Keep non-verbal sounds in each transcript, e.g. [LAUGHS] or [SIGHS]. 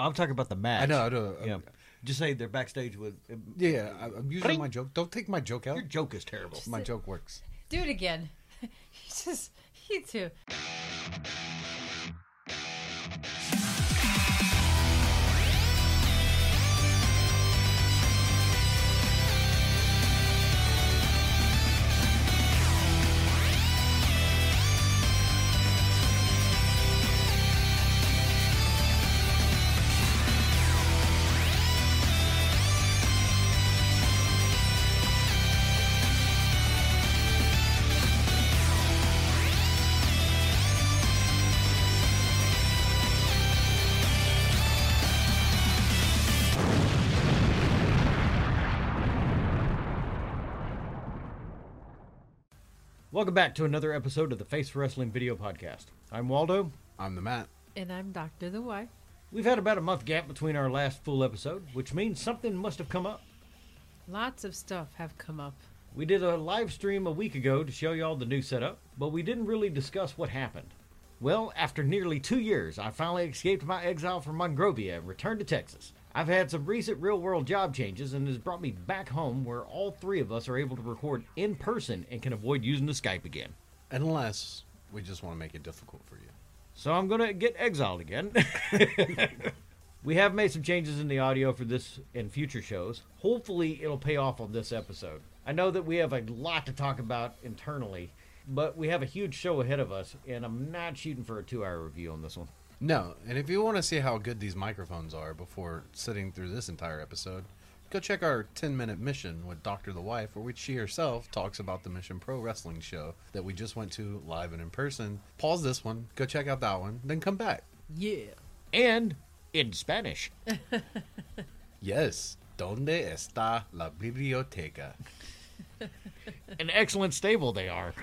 I'm talking about the match. I know. I know. Yeah. Just say they're backstage with. Yeah, I- I'm using Bring- my joke. Don't take my joke out. Your joke is terrible. My joke works. Do it again. [LAUGHS] He's just, he too. Welcome back to another episode of the Face for Wrestling video podcast. I'm Waldo. I'm the Matt. And I'm Dr. The Wife. We've had about a month gap between our last full episode, which means something must have come up. Lots of stuff have come up. We did a live stream a week ago to show y'all the new setup, but we didn't really discuss what happened. Well, after nearly two years, I finally escaped my exile from Monrovia and returned to Texas. I've had some recent real world job changes and it has brought me back home where all three of us are able to record in person and can avoid using the Skype again. Unless we just want to make it difficult for you. So I'm going to get exiled again. [LAUGHS] we have made some changes in the audio for this and future shows. Hopefully, it'll pay off on this episode. I know that we have a lot to talk about internally, but we have a huge show ahead of us, and I'm not shooting for a two hour review on this one. No, and if you want to see how good these microphones are before sitting through this entire episode, go check our 10 minute mission with Dr. The Wife, where which she herself talks about the Mission Pro Wrestling show that we just went to live and in person. Pause this one, go check out that one, then come back. Yeah. And in Spanish. [LAUGHS] Yes, ¿Dónde está la biblioteca? An excellent stable they are.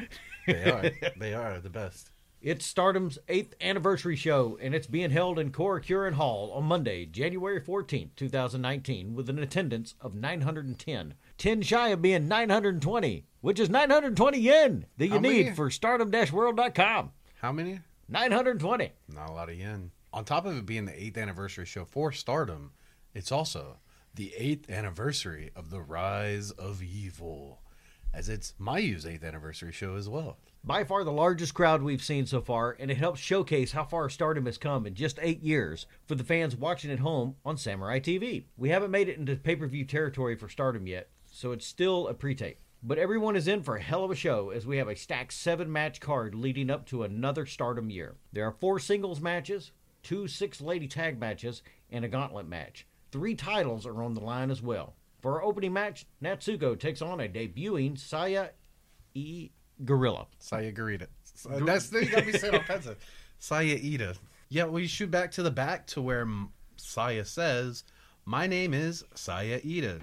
They are. [LAUGHS] they are the best. It's Stardom's eighth anniversary show, and it's being held in Korakuen Hall on Monday, January 14th, 2019, with an attendance of 910. 10 shy of being 920, which is 920 yen that you How many? need for stardom-world.com. How many? 920. Not a lot of yen. On top of it being the eighth anniversary show for Stardom, it's also the eighth anniversary of the Rise of Evil, as it's Mayu's eighth anniversary show as well. By far the largest crowd we've seen so far, and it helps showcase how far Stardom has come in just eight years for the fans watching at home on Samurai TV. We haven't made it into pay per view territory for Stardom yet, so it's still a pre tape. But everyone is in for a hell of a show as we have a stacked seven match card leading up to another Stardom year. There are four singles matches, two six lady tag matches, and a gauntlet match. Three titles are on the line as well. For our opening match, Natsuko takes on a debuting Saya E. Gorilla. Saya Garita. Uh, that's the thing got me saying all kinds of [LAUGHS] Saya Ida. Yeah, we shoot back to the back to where Saya says, "My name is Saya Ida,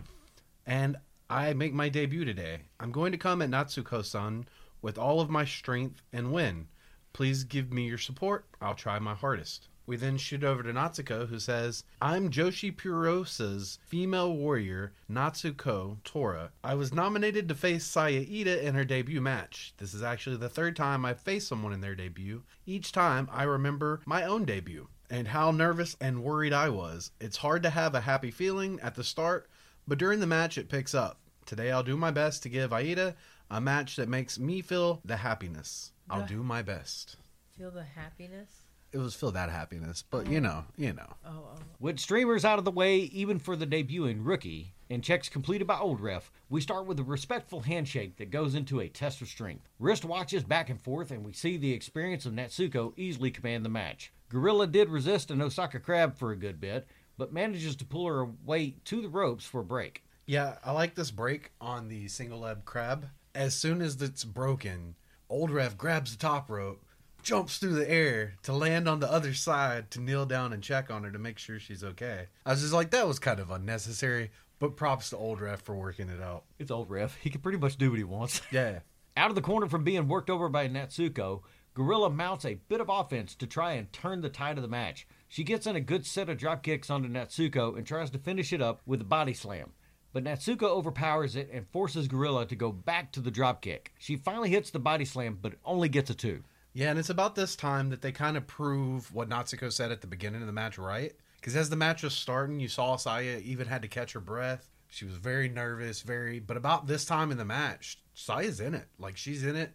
and I make my debut today. I'm going to come at Natsuko-san with all of my strength and win. Please give me your support. I'll try my hardest." We then shoot over to Natsuko, who says, I'm Joshi Purosa's female warrior, Natsuko Tora. I was nominated to face Saya Ida in her debut match. This is actually the third time I've faced someone in their debut. Each time, I remember my own debut and how nervous and worried I was. It's hard to have a happy feeling at the start, but during the match, it picks up. Today, I'll do my best to give Aida a match that makes me feel the happiness. I'll do my best. Feel the happiness? It was filled that happiness, but you know, you know. Oh, oh. With streamers out of the way, even for the debuting rookie, and checks completed by Old Ref, we start with a respectful handshake that goes into a test of strength. Wrist watches back and forth, and we see the experience of Natsuko easily command the match. Gorilla did resist an Osaka Crab for a good bit, but manages to pull her away to the ropes for a break. Yeah, I like this break on the single leg crab. As soon as it's broken, Old Ref grabs the top rope, jumps through the air to land on the other side to kneel down and check on her to make sure she's okay. I was just like, that was kind of unnecessary, but props to Old Ref for working it out. It's Old Ref. He can pretty much do what he wants. [LAUGHS] Yeah. Out of the corner from being worked over by Natsuko, Gorilla mounts a bit of offense to try and turn the tide of the match. She gets in a good set of drop kicks onto Natsuko and tries to finish it up with a body slam. But Natsuko overpowers it and forces Gorilla to go back to the drop kick. She finally hits the body slam, but only gets a two. Yeah, and it's about this time that they kind of prove what Natsuko said at the beginning of the match right. Because as the match was starting, you saw Saya even had to catch her breath. She was very nervous, very. But about this time in the match, Saya's in it. Like she's in it.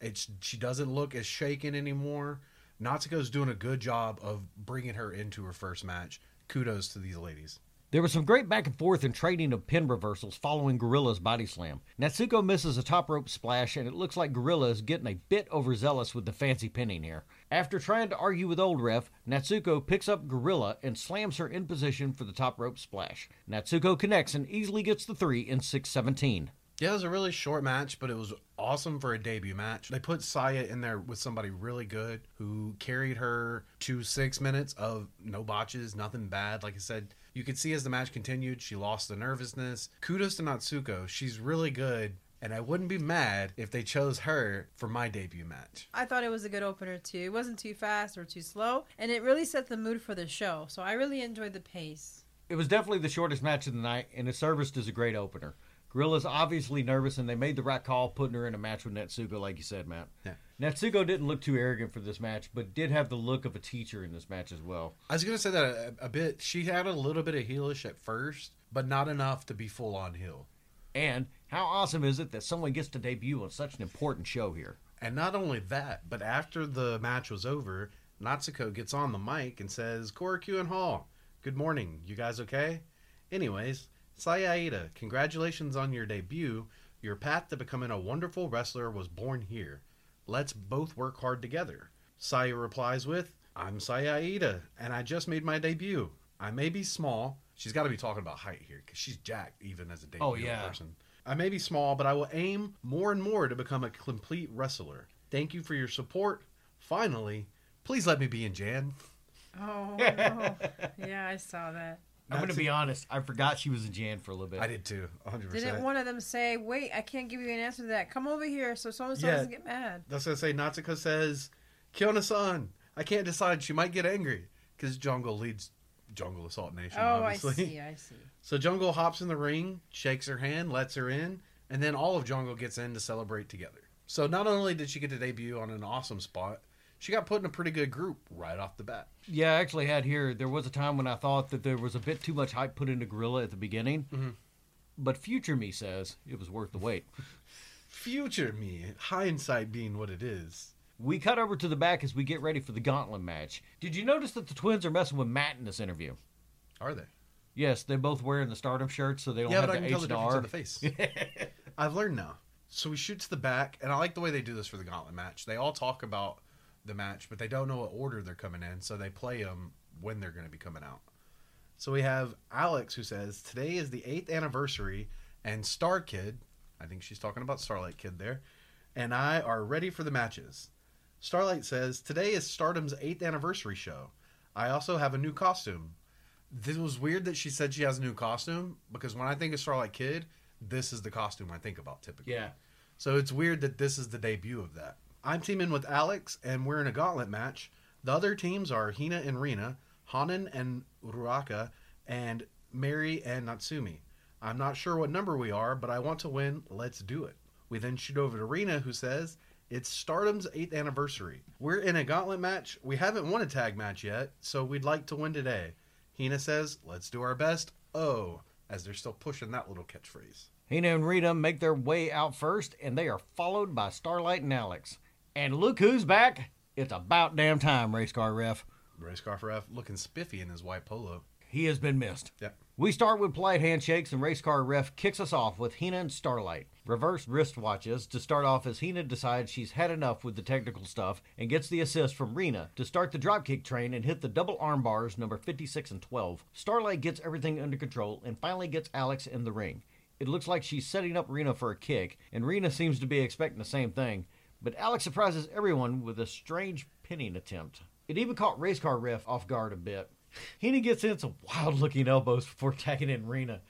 It's she doesn't look as shaken anymore. Natsuko's doing a good job of bringing her into her first match. Kudos to these ladies. There was some great back and forth and trading of pin reversals following Gorilla's body slam. Natsuko misses a top rope splash, and it looks like Gorilla is getting a bit overzealous with the fancy pinning here. After trying to argue with Old Ref, Natsuko picks up Gorilla and slams her in position for the top rope splash. Natsuko connects and easily gets the three in 617. Yeah, it was a really short match, but it was awesome for a debut match. They put Saya in there with somebody really good who carried her to six minutes of no botches, nothing bad. Like I said, you could see as the match continued, she lost the nervousness. Kudos to Natsuko. She's really good. And I wouldn't be mad if they chose her for my debut match. I thought it was a good opener too. It wasn't too fast or too slow, and it really set the mood for the show. So I really enjoyed the pace. It was definitely the shortest match of the night, and it served as a great opener. Gorilla's obviously nervous, and they made the right call putting her in a match with Natsuko, like you said, Matt. Yeah. Natsuko didn't look too arrogant for this match, but did have the look of a teacher in this match as well. I was going to say that a, a bit. She had a little bit of heelish at first, but not enough to be full on heel. And how awesome is it that someone gets to debut on such an important show here? And not only that, but after the match was over, Natsuko gets on the mic and says, Korakuen and Hall, good morning. You guys okay? Anyways, Saya Aida, congratulations on your debut. Your path to becoming a wonderful wrestler was born here. Let's both work hard together. Saya replies with, I'm Saya Aida, and I just made my debut. I may be small. She's got to be talking about height here because she's jacked even as a debut Oh, yeah. person. I may be small, but I will aim more and more to become a complete wrestler. Thank you for your support. Finally, please let me be in Jan. Oh, [LAUGHS] yeah, I saw that. I'm going to be honest, I forgot she was in Jan for a little bit. I did too, 100%. Didn't one of them say, "Wait, I can't give you an answer to that. Come over here, so so and so Yeah. doesn't get mad." That's what I say. Natsuko says, Kyona-san, I can't decide. She might get angry because Jungle leads Jungle Assault Nation, Oh, obviously. I see. I see. [LAUGHS] So Jungle hops in the ring, shakes her hand, lets her in, and then all of Jungle gets in to celebrate together. So not only did she get to debut on an awesome spot, she got put in a pretty good group right off the bat. Yeah, I actually had here. There was a time when I thought that there was a bit too much hype put into Gorilla at the beginning. Mhm. But future me says it was worth the wait. [LAUGHS] Future me, hindsight being what it is. We cut over to the back as we get ready for the gauntlet match. Did you notice that the twins are messing with Matt in this interview? Are they? Yes, they're both wearing the Stardom shirts, so they don't Yeah, have but I the can H and R. in the face. [LAUGHS] I've learned now. So we shoot to the back, and I like the way they do this for the gauntlet match. They all talk about the match, but they don't know what order they're coming in, so they play them when they're going to be coming out. So we have Alex who says, Today is the eighth anniversary, and Star Kid, I think she's talking about Starlight Kid there, and I are ready for the matches. Starlight says, Today is Stardom's eighth anniversary show. I also have a new costume. This was weird that she said she has a new costume because when I think of Starlight Kid, this is the costume I think about typically. Yeah. So it's weird that this is the debut of that. I'm teaming with Alex, and we're in a gauntlet match. The other teams are Hina and Rina, Hanan and Uraka, and Mari and Natsumi. I'm not sure what number we are, but I want to win. Let's do it. We then shoot over to Rina, who says, It's Stardom's 8th anniversary. We're in a gauntlet match. We haven't won a tag match yet, so we'd like to win today. Hina says, Let's do our best. Oh, as they're still pushing that little catchphrase. Hina and Rina make their way out first, and they are followed by Starlight and Alex. And look who's back! It's about damn time, race car ref. Ray ref looking spiffy in his white polo. He has been missed. Yep. We start with polite handshakes, and race car ref kicks us off with Hina and Starlight. Reverse wristwatches to start off as Hina decides she's had enough with the technical stuff and gets the assist from Rena to start the dropkick train and hit the double arm bars number 56 and 12. Starlight gets everything under control and finally gets Alex in the ring. It looks like she's setting up Rena for a kick, and Rena seems to be expecting the same thing, but Alex surprises everyone with a strange pinning attempt. It even caught race car ref off guard a bit. Hina gets in some wild looking elbows before tagging in Rena.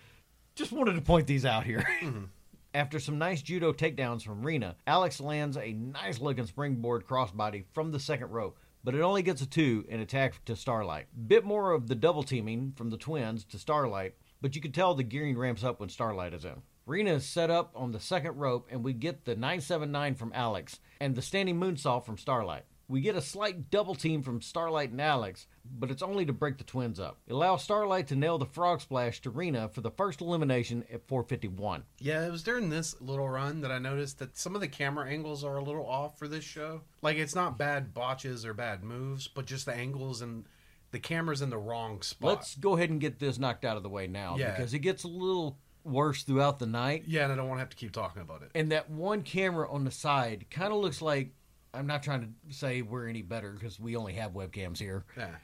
Just wanted to point these out here. Mm-hmm. [LAUGHS] After some nice judo takedowns from Rena, Alex lands a nice looking springboard crossbody from the second row, but it only gets a two and attack to Starlight. Bit more of the double teaming from the twins to Starlight, but you can tell the gearing ramps up when Starlight is in. Rena is set up on the second rope, and we get the 979 from Alex and the standing moonsault from Starlight. We get a slight double team from Starlight and Alex, but it's only to break the twins up. It allows Starlight to nail the frog splash to Rena for the first elimination at 451. Yeah, it was during this little run that I noticed that some of the camera angles are a little off for this show. Like it's not bad botches or bad moves, but just the angles and the camera's in the wrong spot. Let's go ahead and get this knocked out of the way now Yeah. because it gets a little worse throughout the night. Yeah, and I don't want to have to keep talking about it. And that one camera on the side kind of looks like I'm not trying to say we're any better because we only have webcams here, Yeah.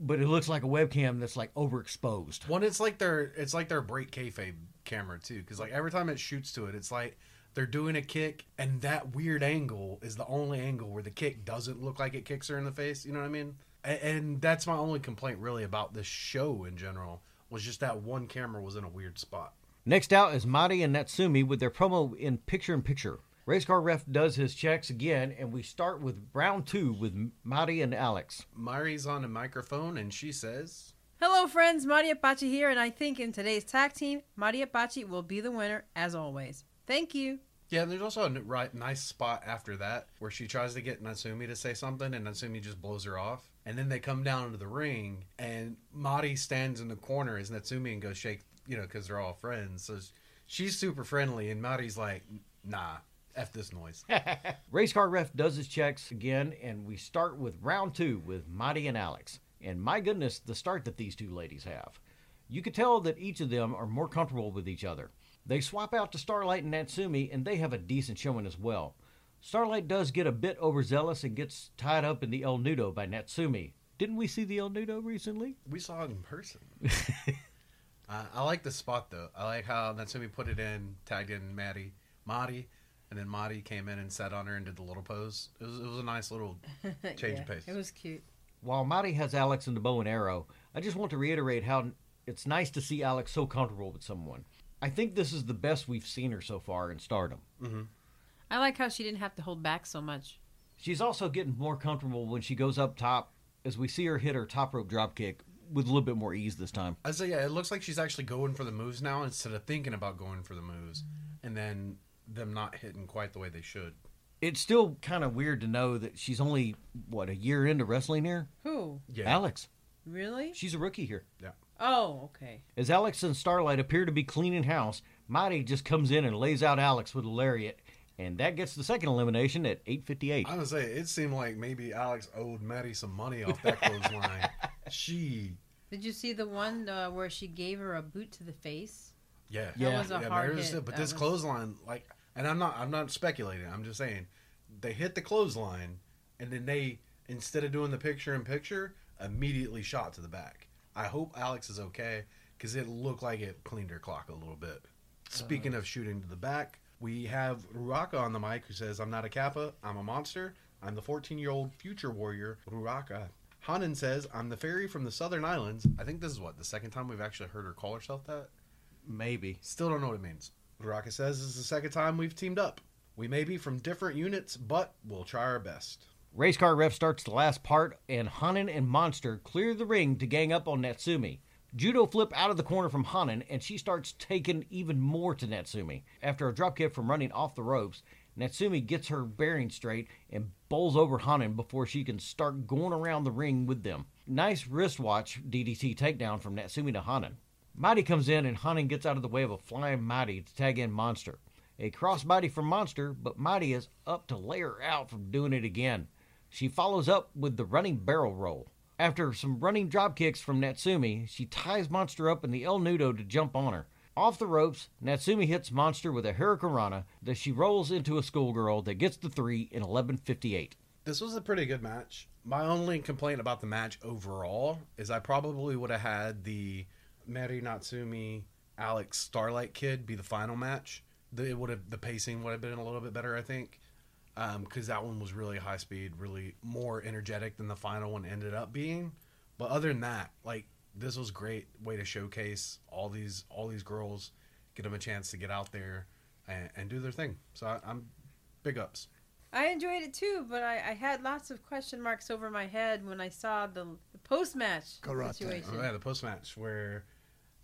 but it looks like a webcam that's like overexposed. One, it's like their it's like their break kayfabe camera too, because like every time it shoots to it, it's like they're doing a kick, and that weird angle is the only angle where the kick doesn't look like it kicks her in the face. You know what I mean? And, and that's my only complaint really about this show in general was just that one camera was in a weird spot. Next out is Mari and Natsumi with their promo in picture in picture. Race car ref does his checks again, and we start with round two with Mari and Alex. Mari's on a microphone and she says, Hello, friends. Mari Apache here, and I think in today's tag team, Mari Apache will be the winner as always. Thank you. Yeah, and there's also a right, nice spot after that where she tries to get Natsumi to say something, and Natsumi just blows her off. And then they come down into the ring, and Mari stands in the corner as Natsumi and goes shake, you know, because they're all friends. So she's super friendly, and Mari's like, nah, F this noise. [LAUGHS] Race car ref does his checks again, and we start with round two with Mari and Alex. And my goodness, the start that these two ladies have. You could tell that each of them are more comfortable with each other. They swap out to Starlight and Natsumi, and they have a decent showing as well. Starlight does get a bit overzealous and gets tied up in the El Nudo by Natsumi. Didn't we see the El Nudo recently? we saw it in person. [LAUGHS] uh, I like the spot, though. I like how Natsumi put it in, tagged in Maddie, Mari, and then Mari came in and sat on her and did the little pose. It was, it was a nice little [LAUGHS] Change of pace. It was cute. While Mari has Alex in the bow and arrow, I just want to reiterate how it's nice to see Alex so comfortable with someone. I think this is the best we've seen her so far in stardom. Mm-hmm. I like how she didn't have to hold back so much. She's also getting more comfortable when she goes up top as we see her hit her top rope drop kick with a little bit more ease this time. I say, yeah, it looks like she's actually going for the moves now instead of thinking about going for the moves, and then them not hitting quite the way they should. It's still kind of weird to know that she's only, what, a year into wrestling here? Who? Yeah, Alex. Really? She's a rookie here. Oh, okay. As Alex and Starlight appear to be cleaning house, Mighty just comes in and lays out Alex with a lariat, and that gets the second elimination at 858. I was say it seemed like maybe Alex owed Maddie some money off that clothesline. [LAUGHS] she, Did you see the one uh, where she gave her a boot to the face? yeah, Yeah. That was a yeah, hard Mari was- hit. But That this was- clothesline, like, and I'm not, I'm not speculating. I'm just saying, they hit the clothesline, and then they, instead of doing the picture in picture, immediately shot to the back. I hope Alex is okay because it looked like it cleaned her clock a little bit. Uh. Speaking of shooting to the back, we have Ruaka on the mic who says, "I'm not a Kappa. I'm a monster. I'm the 14 year old future warrior, Ruaka." Hanan says, "I'm the fairy from the Southern Islands." I think this is what the second time we've actually heard her call herself that. Maybe. Still don't know what it means. Ruaka says this is the second time we've teamed up. We may be from different units, but we'll try our best. Race car ref starts the last part, and Hanan and Monster clear the ring to gang up on Natsumi. Judo flip out of the corner from Hanan, and she starts taking even more to Natsumi. After a drop kick from running off the ropes, Natsumi gets her bearing straight and bowls over Hanan before she can start going around the ring with them. Nice wristwatch DDT takedown from Natsumi to Hanan. Mighty comes in, and Hanan gets out of the way of a flying Mighty to tag in Monster. A crossbody from Monster, but Mighty is up to lay her out from doing it again. She follows up with the running barrel roll. After some running drop kicks from Natsumi, she ties Monster up in the El Nudo to jump on her. Off the ropes, Natsumi hits Monster with a Hurricanrana that she rolls into a schoolgirl that gets the three in 11.58. This was a pretty good match. My only complaint about the match overall is I probably would have had the Mari Natsumi Alex Starlight kid be the final match. It would have the pacing would have been a little bit better, I think, Um, because that one was really high speed, really more energetic than the final one ended up being. But other than that, like this was great way to showcase all these all these girls, get them a chance to get out there and, and do their thing. So I, I'm big ups. I enjoyed it too, but I, I had lots of question marks over my head when I saw the, the post match situation. Oh, yeah, the post match where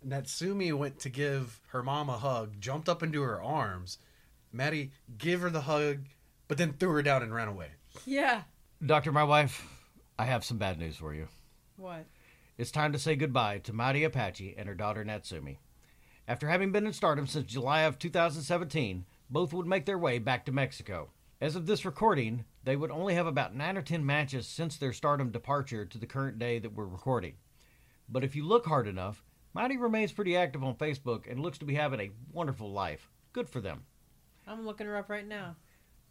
Natsumi went to give her mom a hug, jumped up into her arms. Maddie give her the hug, but then threw her down and ran away. Yeah. Doctor, my wife, I have some bad news for you. What? It's time to say goodbye to Mighty Apache and her daughter Natsumi. After having been in stardom since July of 2017, both would make their way back to Mexico. As of this recording, they would only have about 9 or 10 matches since their stardom departure to the current day that we're recording. But if you look hard enough, Mighty remains pretty active on Facebook and looks to be having a wonderful life. Good for them. I'm looking her up right now.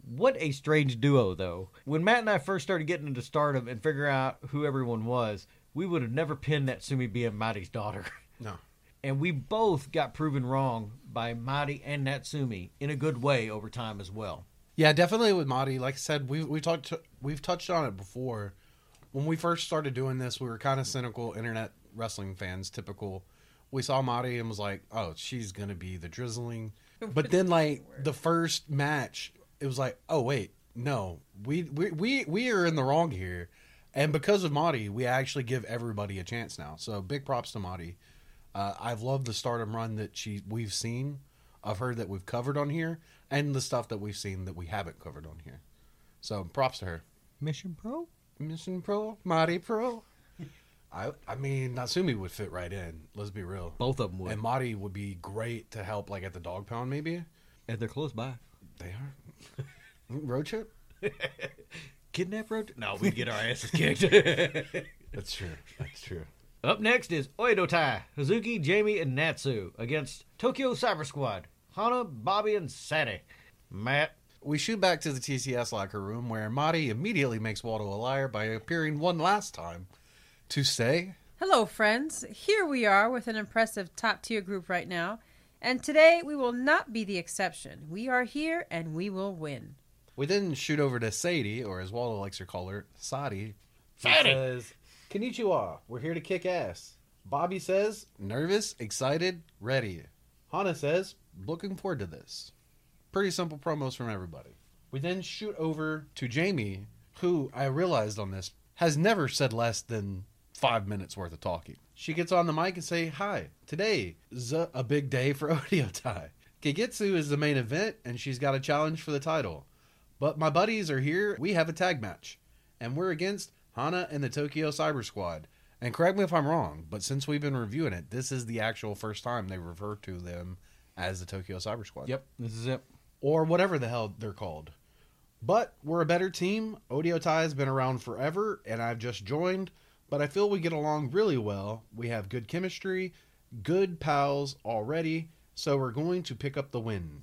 What a strange duo, though. When Matt and I first started getting into stardom and figuring out who everyone was, we would have never pinned Natsumi being Mighty's daughter. [LAUGHS] No. And we both got proven wrong by Mighty and Natsumi in a good way over time as well. Yeah, definitely with Madi. Like I said, we we talked we've touched on it before. When we first started doing this, we were kind of cynical internet wrestling fans, typical. We saw Madi and was like, "Oh, she's gonna be the drizzling." [LAUGHS] But then, like the first match, it was like, "Oh wait, no, we we we we are in the wrong here." And because of Madi, we actually give everybody a chance now. So big props to Madi. Uh, I've loved the Stardom run that she we've seen of her that we've covered on here, and the stuff that we've seen that we haven't covered on here. So props to her. Mission Pro? Mission Pro, Madi Pro. I I mean Natsumi would fit right in. Let's be real. Both of them would. And Madi would be great to help, like at the dog pound, maybe. And they're close by. They are road trip. [LAUGHS] Kidnap road? No, we'd get our asses [LAUGHS] kicked. [LAUGHS] That's true. That's true. Up next is Oedo Tai, Hazuki, Jamie, and Natsu against Tokyo Cyber Squad, Hana, Bobbi, and Sadie. Matt, We shoot back to the TCS locker room where Madi immediately makes Waldo a liar by appearing one last time to say, Hello, friends. Here we are with an impressive top tier group right now. And today we will not be the exception. We are here and we will win. We then shoot over to Sadie, or as Waldo likes to call her, Sadi. who Sadie. says, Konnichiwa, we're here to kick ass. Bobbi says, nervous, excited, ready. Hana says, looking forward to this. Pretty simple promos from everybody. We then shoot over to Jamie, who I realized on this has never said less than five minutes worth of talking. She gets on the mic and say, "Hi, today is a, big day for [LAUGHS] Oedo Tai. Kagetsu is the main event, and she's got a challenge for the title. But my buddies are here. We have a tag match, and we're against Hana and the Tokyo Cyber Squad. And correct me if I'm wrong, but since we've been reviewing it, this is the actual first time they refer to them as the Tokyo Cyber Squad Yep, this is it. or whatever the hell they're called. But we're a better team. Oedo Tai has been around forever, and I've just joined. But I feel we get along really well. We have good chemistry, good pals already, so we're going to pick up the win.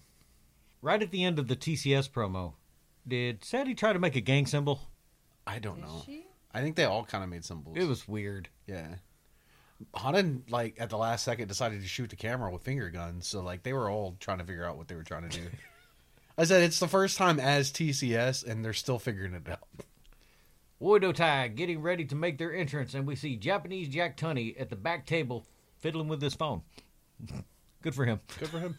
Right at the end of the TCS promo, did Sadie try to make a gang symbol? I don't Is know. she? I think they all kind of made symbols. It was weird. yeah. Hana like at the last second decided to shoot the camera with finger guns, so like they were all trying to figure out what they were trying to do. [LAUGHS] I said it's the first time as TCS, and they're still figuring it out. Oedo Tai getting ready to make their entrance, and we see Japanese Jack Tunney at the back table fiddling with his phone. [LAUGHS] Good for him. Good for him.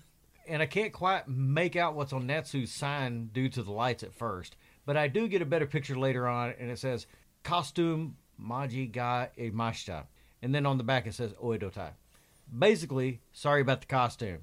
and I can't quite make out what's on Natsu's sign due to the lights at first, but I do get a better picture later on, and it says costume Maji ga imashita, and then on the back it says Oedo Tai. Basically, sorry about the costume.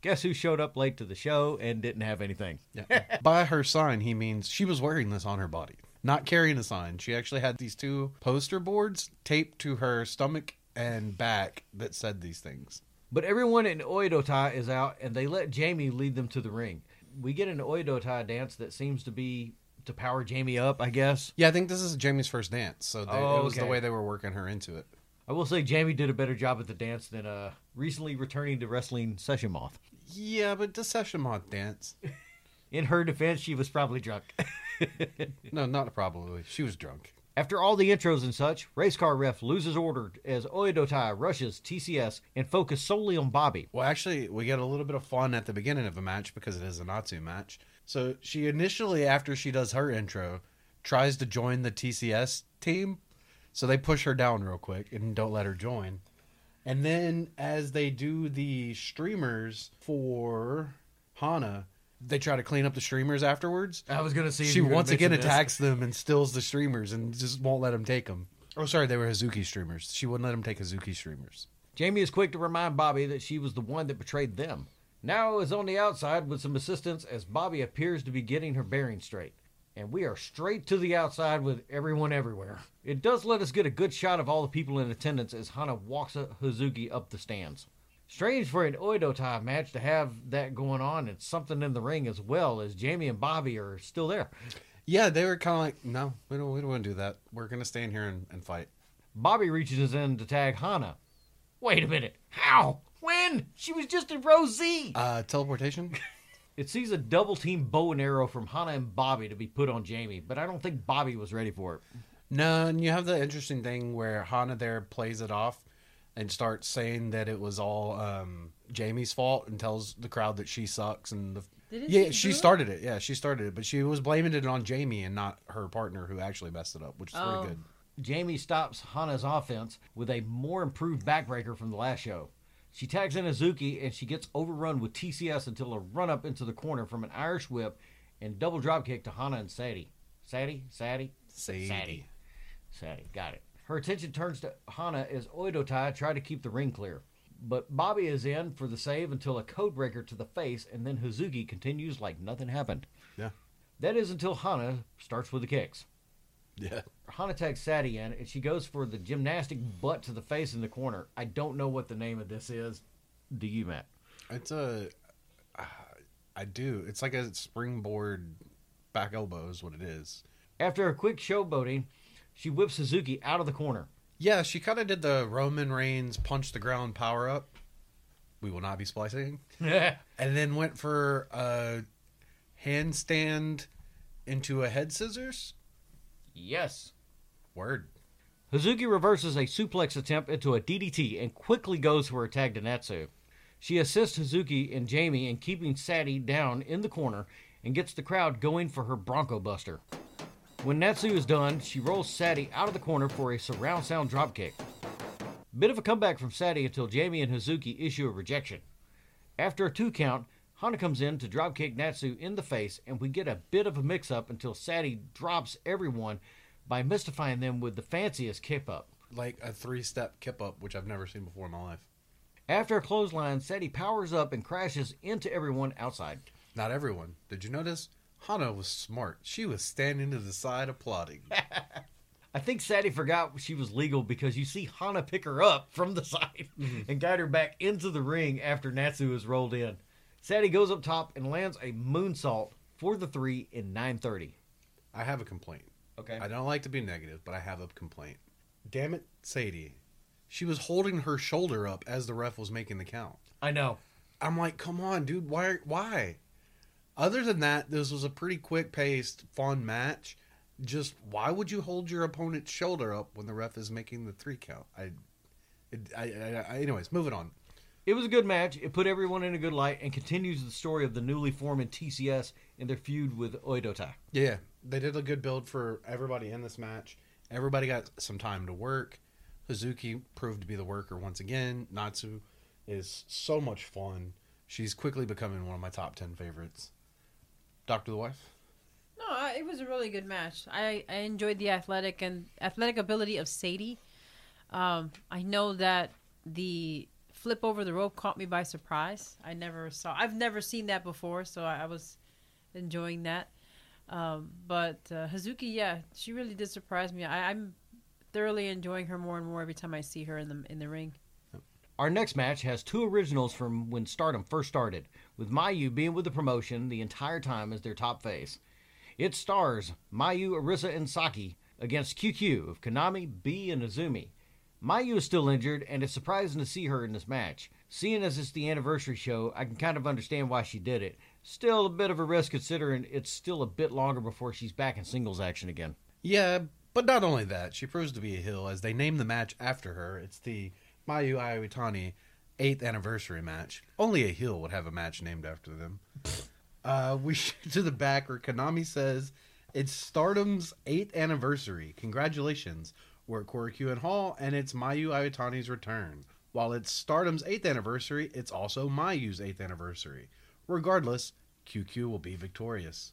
Guess who showed up late to the show and didn't have anything? Yeah. By her sign, he means she was wearing this on her body, not carrying a sign. She actually had these two poster boards taped to her stomach and back that said these things. But everyone in Oedo Tai is out, and they let Jamie lead them to the ring. We get an Oedo Tai dance that seems to be to power Jamie up, I guess. Yeah, I think this is Jamie's first dance, so they, Oh, it was the way they were working her into it. I will say Jamie did a better job at the dance than uh, recently returning to wrestling Session Moth. Yeah, but the Session Moth dance. [LAUGHS] In her defense, she was probably drunk. [LAUGHS] [LAUGHS] No, not probably. She was drunk. After all the intros and such, race car ref loses order as Oedo Tai rushes TCS and focus solely on Bobbi. Well, actually, we get a little bit of fun at the beginning of a match because it is a Natsu match. So she initially, after she does her intro, tries to join the TCS team. So they push her down real quick and don't let her join. And then as they do the streamers for Hana, they try to clean up the streamers afterwards. I was gonna see. She once again attacks them and steals the streamers and just won't let them take them. Oh, sorry, they were Hazuki streamers. She wouldn't let them take Hazuki streamers. Jamie is quick to remind Bobbi that she was the one that betrayed them. Now is on the outside with some assistance as Bobbi appears to be getting her bearings straight. And we are straight to the outside with everyone everywhere. It does let us get a good shot of all the people in attendance as Hana walks Hazuki up the stands. Strange for an Oedo Tai match to have that going on and something in the ring as well as Jamie and Bobbi are still there. Yeah, they were kind of like, no, we don't, we don't want to do that. We're going to stay in here and, and fight. Bobbi reaches in to tag Hana. Wait a minute. How? When? She was just in row Z. Uh, teleportation? [LAUGHS] It sees a double team bow and arrow from Hana and Bobbi to be put on Jamie, but I don't think Bobbi was ready for it. no, and you have the interesting thing where Hana there plays it off and starts saying that it was all um, Jamie's fault and tells the crowd that she sucks and the Didn't yeah she she do it? started it yeah she started it but she was blaming it on Jamie and not her partner who actually messed it up which is Oh. pretty good. Jamie stops Hana's offense with a more improved backbreaker from the last show. She tags in Hazuki and she gets overrun with TCS until a run up into the corner from an Irish whip and double drop kick to Hana and Sadie. Sadie? Sadie? Sadie. Sadie. Sadie. Got it. Her attention turns to Hana as Oedo Tai try to keep the ring clear. But Bobbi is in for the save until a code breaker to the face, and then Hazuki continues like nothing happened. Yeah. That is until Hana starts with the kicks. Yeah. Hana tags Sadie in, and she goes for the gymnastic butt to the face in the corner. I don't know what the name of this is. Do you, Matt? It's a uh, do. It's like a springboard back elbow is what it is. After a quick showboating, she whips Suzuki out of the corner. Yeah, she kind of did the Roman Reigns punch the ground power up. We will not be splicing. yes. [LAUGHS] And then went for a handstand into a head scissors. Yes. Word. Hazuki reverses a suplex attempt into a DDT and quickly goes for a tag to Natsu. She assists Hazuki and Jamie in keeping Sadie down in the corner and gets the crowd going for her Bronco Buster. When Natsu is done, she rolls Sadie out of the corner for a surround sound dropkick. Bit of a comeback from Sadie until Jamie and Hazuki issue a rejection. After a two count, Hana comes in to dropkick Natsu in the face, and we get a bit of a mix up until Sadie drops everyone by mystifying them with the fanciest kip up. Like a three step kip up, which I've never seen before in my life. After a clothesline, Sadie powers up and crashes into everyone outside. Not everyone. Did you notice? Hana was smart. She was standing to the side applauding. [LAUGHS] I think Sadie forgot she was legal because you see Hana pick her up from the [LAUGHS] side mm-hmm. and guide her back into the ring after Natsu is rolled in. Sadie goes up top and lands a moonsault for the three in 930. I have a complaint. Okay. I don't like to be negative, but I have a complaint. Damn it, Sadie. She was holding her shoulder up as the ref was making the count. I know. I'm like, come on, dude. Why? Why? Other than that, this was a pretty quick paced, fun match. Just why would you hold your opponent's shoulder up when the ref is making the three count? I, it, I, I, I anyways, moving on. It was a good match. It put everyone in a good light and continues the story of the newly formed TCS and their feud with Oedo Tai. Yeah, they did a good build for everybody in this match. Everybody got some time to work. Hazuki proved to be the worker once again. Natsu is so much fun. She's quickly becoming one of my top 10 favorites. Doctor the Wife? No, it was a really good match. I, I enjoyed the athletic and athletic ability of Sadie. Um, I know that the flip over the rope caught me by surprise. I never saw. I've never seen that before, so I, I was enjoying that. Um, but uh, Hazuki, yeah, she really did surprise me. I, I'm thoroughly enjoying her more and more every time I see her in the in the ring. Our next match has two originals from when Stardom first started, with Mayu being with the promotion the entire time as their top face. It stars Mayu, Arisa, and Saki against QQ of Konami, Bea, and Azumi. Mayu is still injured, and it's surprising to see her in this match. Seeing as it's the anniversary show, I can kind of understand why she did it. Still a bit of a risk considering it's still a bit longer before she's back in singles action again. Yeah, but not only that, she proves to be a heel as they name the match after her. It's the Mayu Iwatani 8th anniversary match. Only a heel would have a match named after them. [LAUGHS] Uh, we [LAUGHS] shoot to the back where Konami says it's Stardom's 8th anniversary. Congratulations. We're at Korakuen Hall and it's Mayu Iwatani's return. While it's Stardom's 8th anniversary, it's also Mayu's 8th anniversary. Regardless, QQ will be victorious.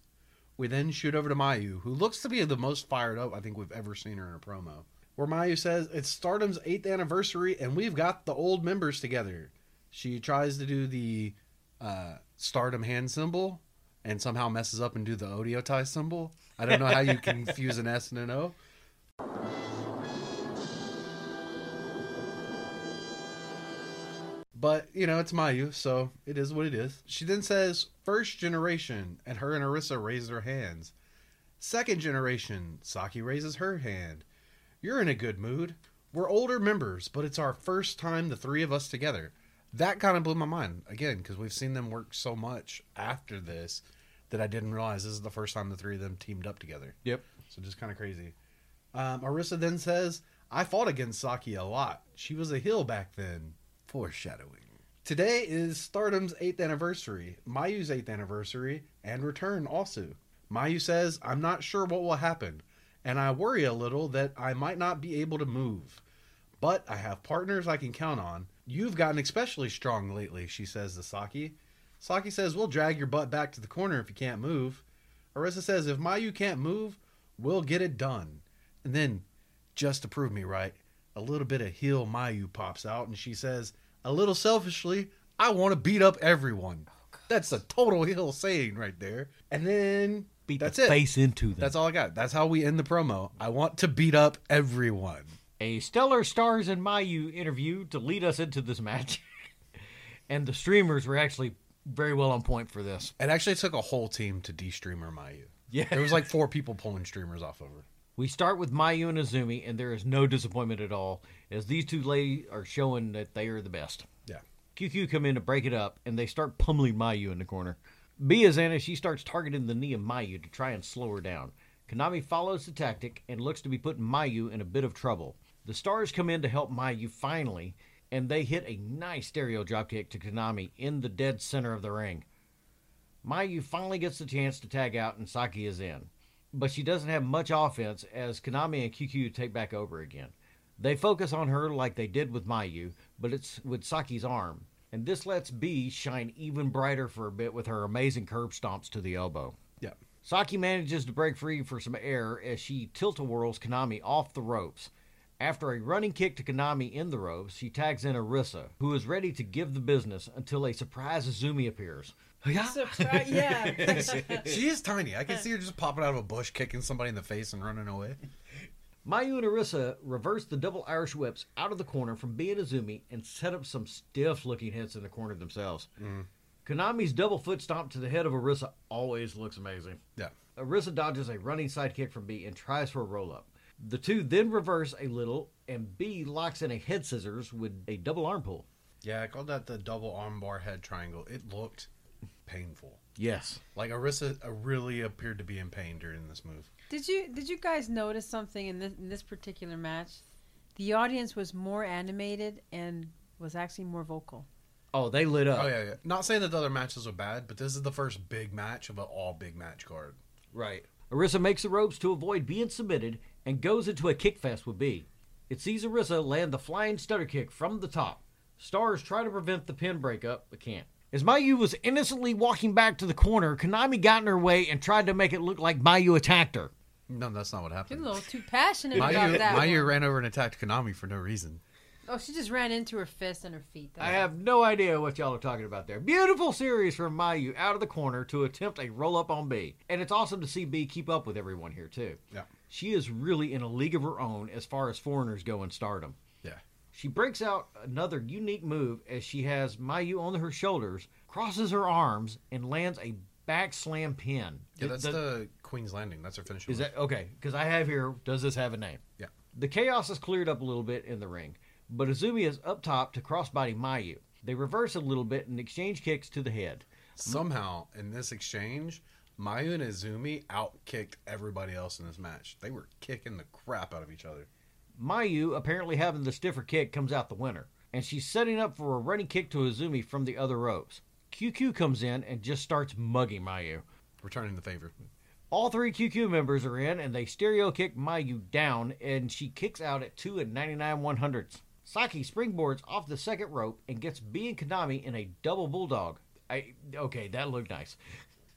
We then shoot over to Mayu, who looks to be the most fired up I think we've ever seen her in a promo. Where Mayu says it's Stardom's 8th anniversary and we've got the old members together. She tries to do the uh, Stardom hand symbol and somehow messes up and do the Oedo Tai symbol. I don't know how you confuse [LAUGHS] an S and an O. But, you know, it's Mayu, so it is what it is. She then says, First generation, and her and Arisa raise their hands. Second generation, Saki raises her hand. You're in a good mood. We're older members, but it's our first time the three of us together. That kind of blew my mind, again, because we've seen them work so much after this that I didn't realize this is the first time the three of them teamed up together. Yep. So just kind of crazy. Um, Arisa then says, I fought against Saki a lot. She was a heel back then. Foreshadowing. Today is Stardom's 8th anniversary, Mayu's 8th anniversary, and return also. Mayu says, I'm not sure what will happen, and I worry a little that I might not be able to move. But I have partners I can count on. You've gotten especially strong lately, she says to Saki. Saki says, We'll drag your butt back to the corner if you can't move. Arisa says, If Mayu can't move, we'll get it done. And then, just to prove me right, a little bit of heel Mayu pops out and she says, a little selfishly, I want to beat up everyone. Oh, That's a total heel saying right there. And then Beat that's the it. face into them. That's all I got. That's how we end the promo. I want to beat up everyone. a stellar stars and Mayu interview to lead us into this match. [LAUGHS] and the streamers were actually very well on point for this. It actually took a whole team to de-streamer Mayu. Yeah. There was like four people pulling streamers off of her. We start with Mayu and Azumi, and there is no disappointment at all, as these two ladies are showing that they are the best. Yeah. QQ come in to break it up, and they start pummeling Mayu in the corner. Bea is in as she starts targeting the knee of Mayu to try and slow her down. Konami follows the tactic and looks to be putting Mayu in a bit of trouble. The stars come in to help Mayu finally, and they hit a nice stereo dropkick to Konami in the dead center of the ring. Mayu finally gets the chance to tag out, and Saki is in. But she doesn't have much offense as Konami and QQ take back over again. They focus on her like they did with Mayu, but it's with Saki's arm. And this lets Bea shine even brighter for a bit with her amazing curb stomps to the elbow. Yeah. Saki manages to break free for some air as she tilt-a-whirls Konami off the ropes. After a running kick to Konami in the ropes, she tags in Arisa, who is ready to give the business until a surprise Azumi appears. Surprise! [LAUGHS] yeah. she is tiny. I can [LAUGHS] see her just popping out of a bush, kicking somebody in the face and running away. Mayu and Arisa reverse the double Irish whips out of the corner from Bea and Azumi and set up some stiff looking hits in the corner themselves. Konami's double foot stomp to the head of Arisa always looks amazing. Yeah. Arisa dodges a running side kick from Bea and tries for a roll up. The two then reverse a little, and Bea locks in a head scissors with a double arm pull. Yeah, I called that the double armbar head triangle. It looked painful. Yes. Like Arisa uh, really appeared to be in pain during this move. Did you did you guys notice something in this in this particular match? The audience was more animated and was actually more vocal. Oh, they lit up. Oh yeah, yeah. Not saying that the other matches are bad, but this is the first big match of an all big match card. Right. Arisa makes the ropes to avoid being submitted and goes into a kick fest with Bea. It sees Arisa land the flying stutter kick from the top. Stars try to prevent the pin breakup, but can't. As Mayu was innocently walking back to the corner, Konami got in her way and tried to make it look like Mayu attacked her. No, that's not what happened. You're a little too passionate about that. Mayu one. ran over and attacked Konami for no reason. Oh, she just ran into her fist and her feet. I have no idea what y'all are talking about there. Beautiful series from Mayu out of the corner to attempt a roll up on Bea. And it's awesome to see Bea keep up with everyone here, too. Yeah. She is really in a league of her own as far as foreigners go in stardom. Yeah. She breaks out another unique move as she has Mayu on her shoulders, crosses her arms, and lands a back slam pin. Yeah, that's The- the, Queen's Landing. That's her finishing. Is that okay? Because I have here. Does this have a name? Yeah. The chaos is cleared up a little bit in the ring, but Azumi is up top to crossbody Mayu. They reverse a little bit and exchange kicks to the head. Somehow, in this exchange, Mayu and Azumi outkicked everybody else in this match. They were kicking the crap out of each other. Mayu, apparently having the stiffer kick, comes out the winner, and she's setting up for a running kick to Azumi from the other ropes. QQ comes in and just starts mugging Mayu. Returning the favor. All three QQ members are in, and they stereo kick Mayu down, and she kicks out at 2 and 99 one hundredths. Saki springboards off the second rope and gets Bea and Konami in a double bulldog. I okay, that looked nice,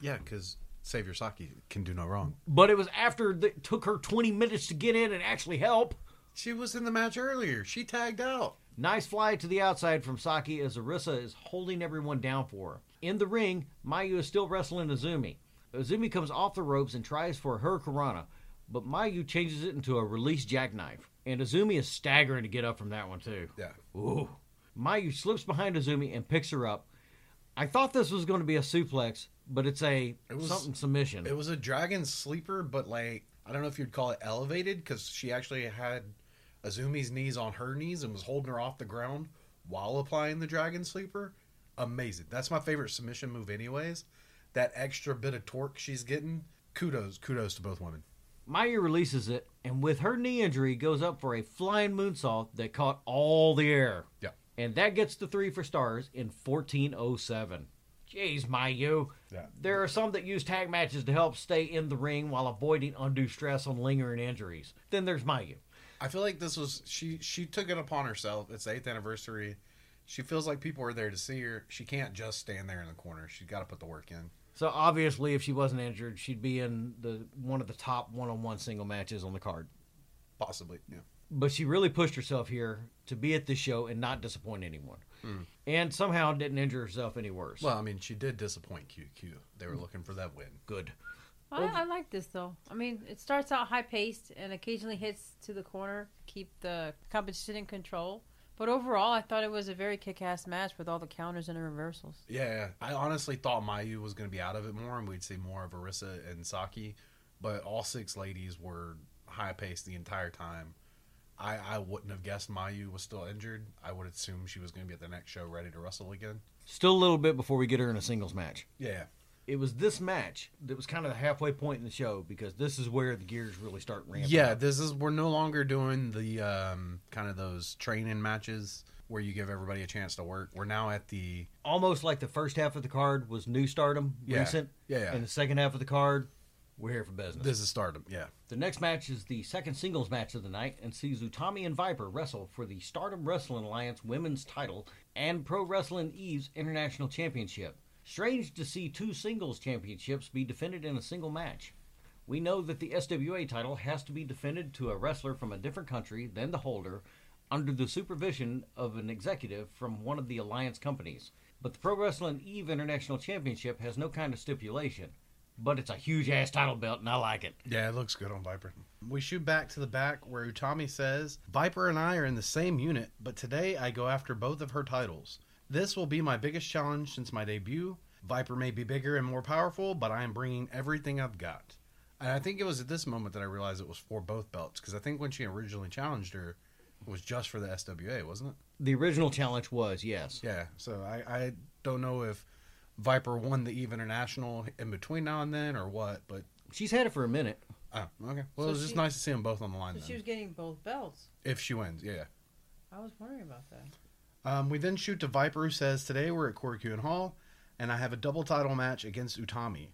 Yeah, because Savior Saki can do no wrong. but it was after it took her 20 minutes to get in and actually help. She was in the match earlier. She tagged out. Nice fly to the outside from Saki as Arisa is holding everyone down for her. In the ring, Mayu is still wrestling Azumi. Azumi comes off the ropes and tries for her Karana, but Mayu changes it into a release jackknife. And Azumi is staggering to get up from that one, too. Yeah. Ooh. Mayu slips behind Azumi and picks her up. I thought this was going to be a suplex, but it's a It was- something submission. It was a dragon sleeper, but like I don't know if you'd call it elevated because she actually had Azumi's knees on her knees and was holding her off the ground while applying the dragon sleeper. Amazing. That's my favorite submission move, anyways. That extra bit of torque she's getting. Kudos, kudos to both women. Mayu releases it, and with her knee injury, goes up for a flying moonsault that caught all the air. Yeah. And that gets the three for stars in 1407. Jeez, Mayu. Yeah. There are some that use tag matches to help stay in the ring while avoiding undue stress on lingering injuries. Then there's Mayu. I feel like this was she. She took it upon herself. It's the eighth anniversary. She feels like people are there to see her. She can't just stand there in the corner. She's got to put the work in. So obviously, if she wasn't injured, she'd be in the one of the top one-on-one single matches on the card. Possibly. Yeah. But she really pushed herself here to be at this show and not disappoint anyone, Mm. and somehow didn't injure herself any worse. Well, I mean, she did disappoint QQ. They were looking for that win. good. I, I like this though. I mean, it starts out high paced and occasionally hits to the corner, keep the competition in control. But overall, I thought it was a very kick ass match with all the counters and the reversals. Yeah, I honestly thought Mayu was going to be out of it more, and we'd see more of Arisa and Saki. But all six ladies were high paced the entire time. I, I wouldn't have guessed Mayu was still injured. I would assume she was going to be at the next show ready to wrestle again. Still a little bit before we get her in a singles match. Yeah, It was this match that was kind of the halfway point in the show because this is where the gears really start ramping. yeah. up. This is we're no longer doing the um, kind of those training matches where you give everybody a chance to work. We're now at the almost like the first half of the card was new stardom, Yeah. recent, yeah, yeah. and the second half of the card, we're here for business. this is Stardom. Yeah, The next match is the second singles match of the night and sees Utami and Viper wrestle for the Stardom Wrestling Alliance women's title and Pro Wrestling Eve's International Championship. Strange to see two singles championships be defended in a single match. We know that the SWA title has to be defended to a wrestler from a different country than the holder under the supervision of an executive from one of the alliance companies. But the Pro Wrestling Eve International Championship has no kind of stipulation. But it's a huge ass title belt and I like it. Yeah, it looks good on Viper. We shoot back to the back where Utami says, Viper and I are in the same unit, but today I go after both of her titles. This will be my biggest challenge since my debut. Viper may be bigger and more powerful, but I am bringing everything I've got. And I think it was at this moment that I realized it was for both belts, because I think when she originally challenged her, it was just for the SWA, wasn't it? The original challenge was, yes. Yeah, so I, I don't know if Viper won the Eve International in between now and then or what, but She's had it for a minute. oh, okay. Well, So it was just she- nice to see them both on the line So then. she was getting both belts. If she wins, yeah. I was wondering about that. Um, we then shoot to Viper, who says, Today we're at Korakuen Hall, and I have a double title match against Utami.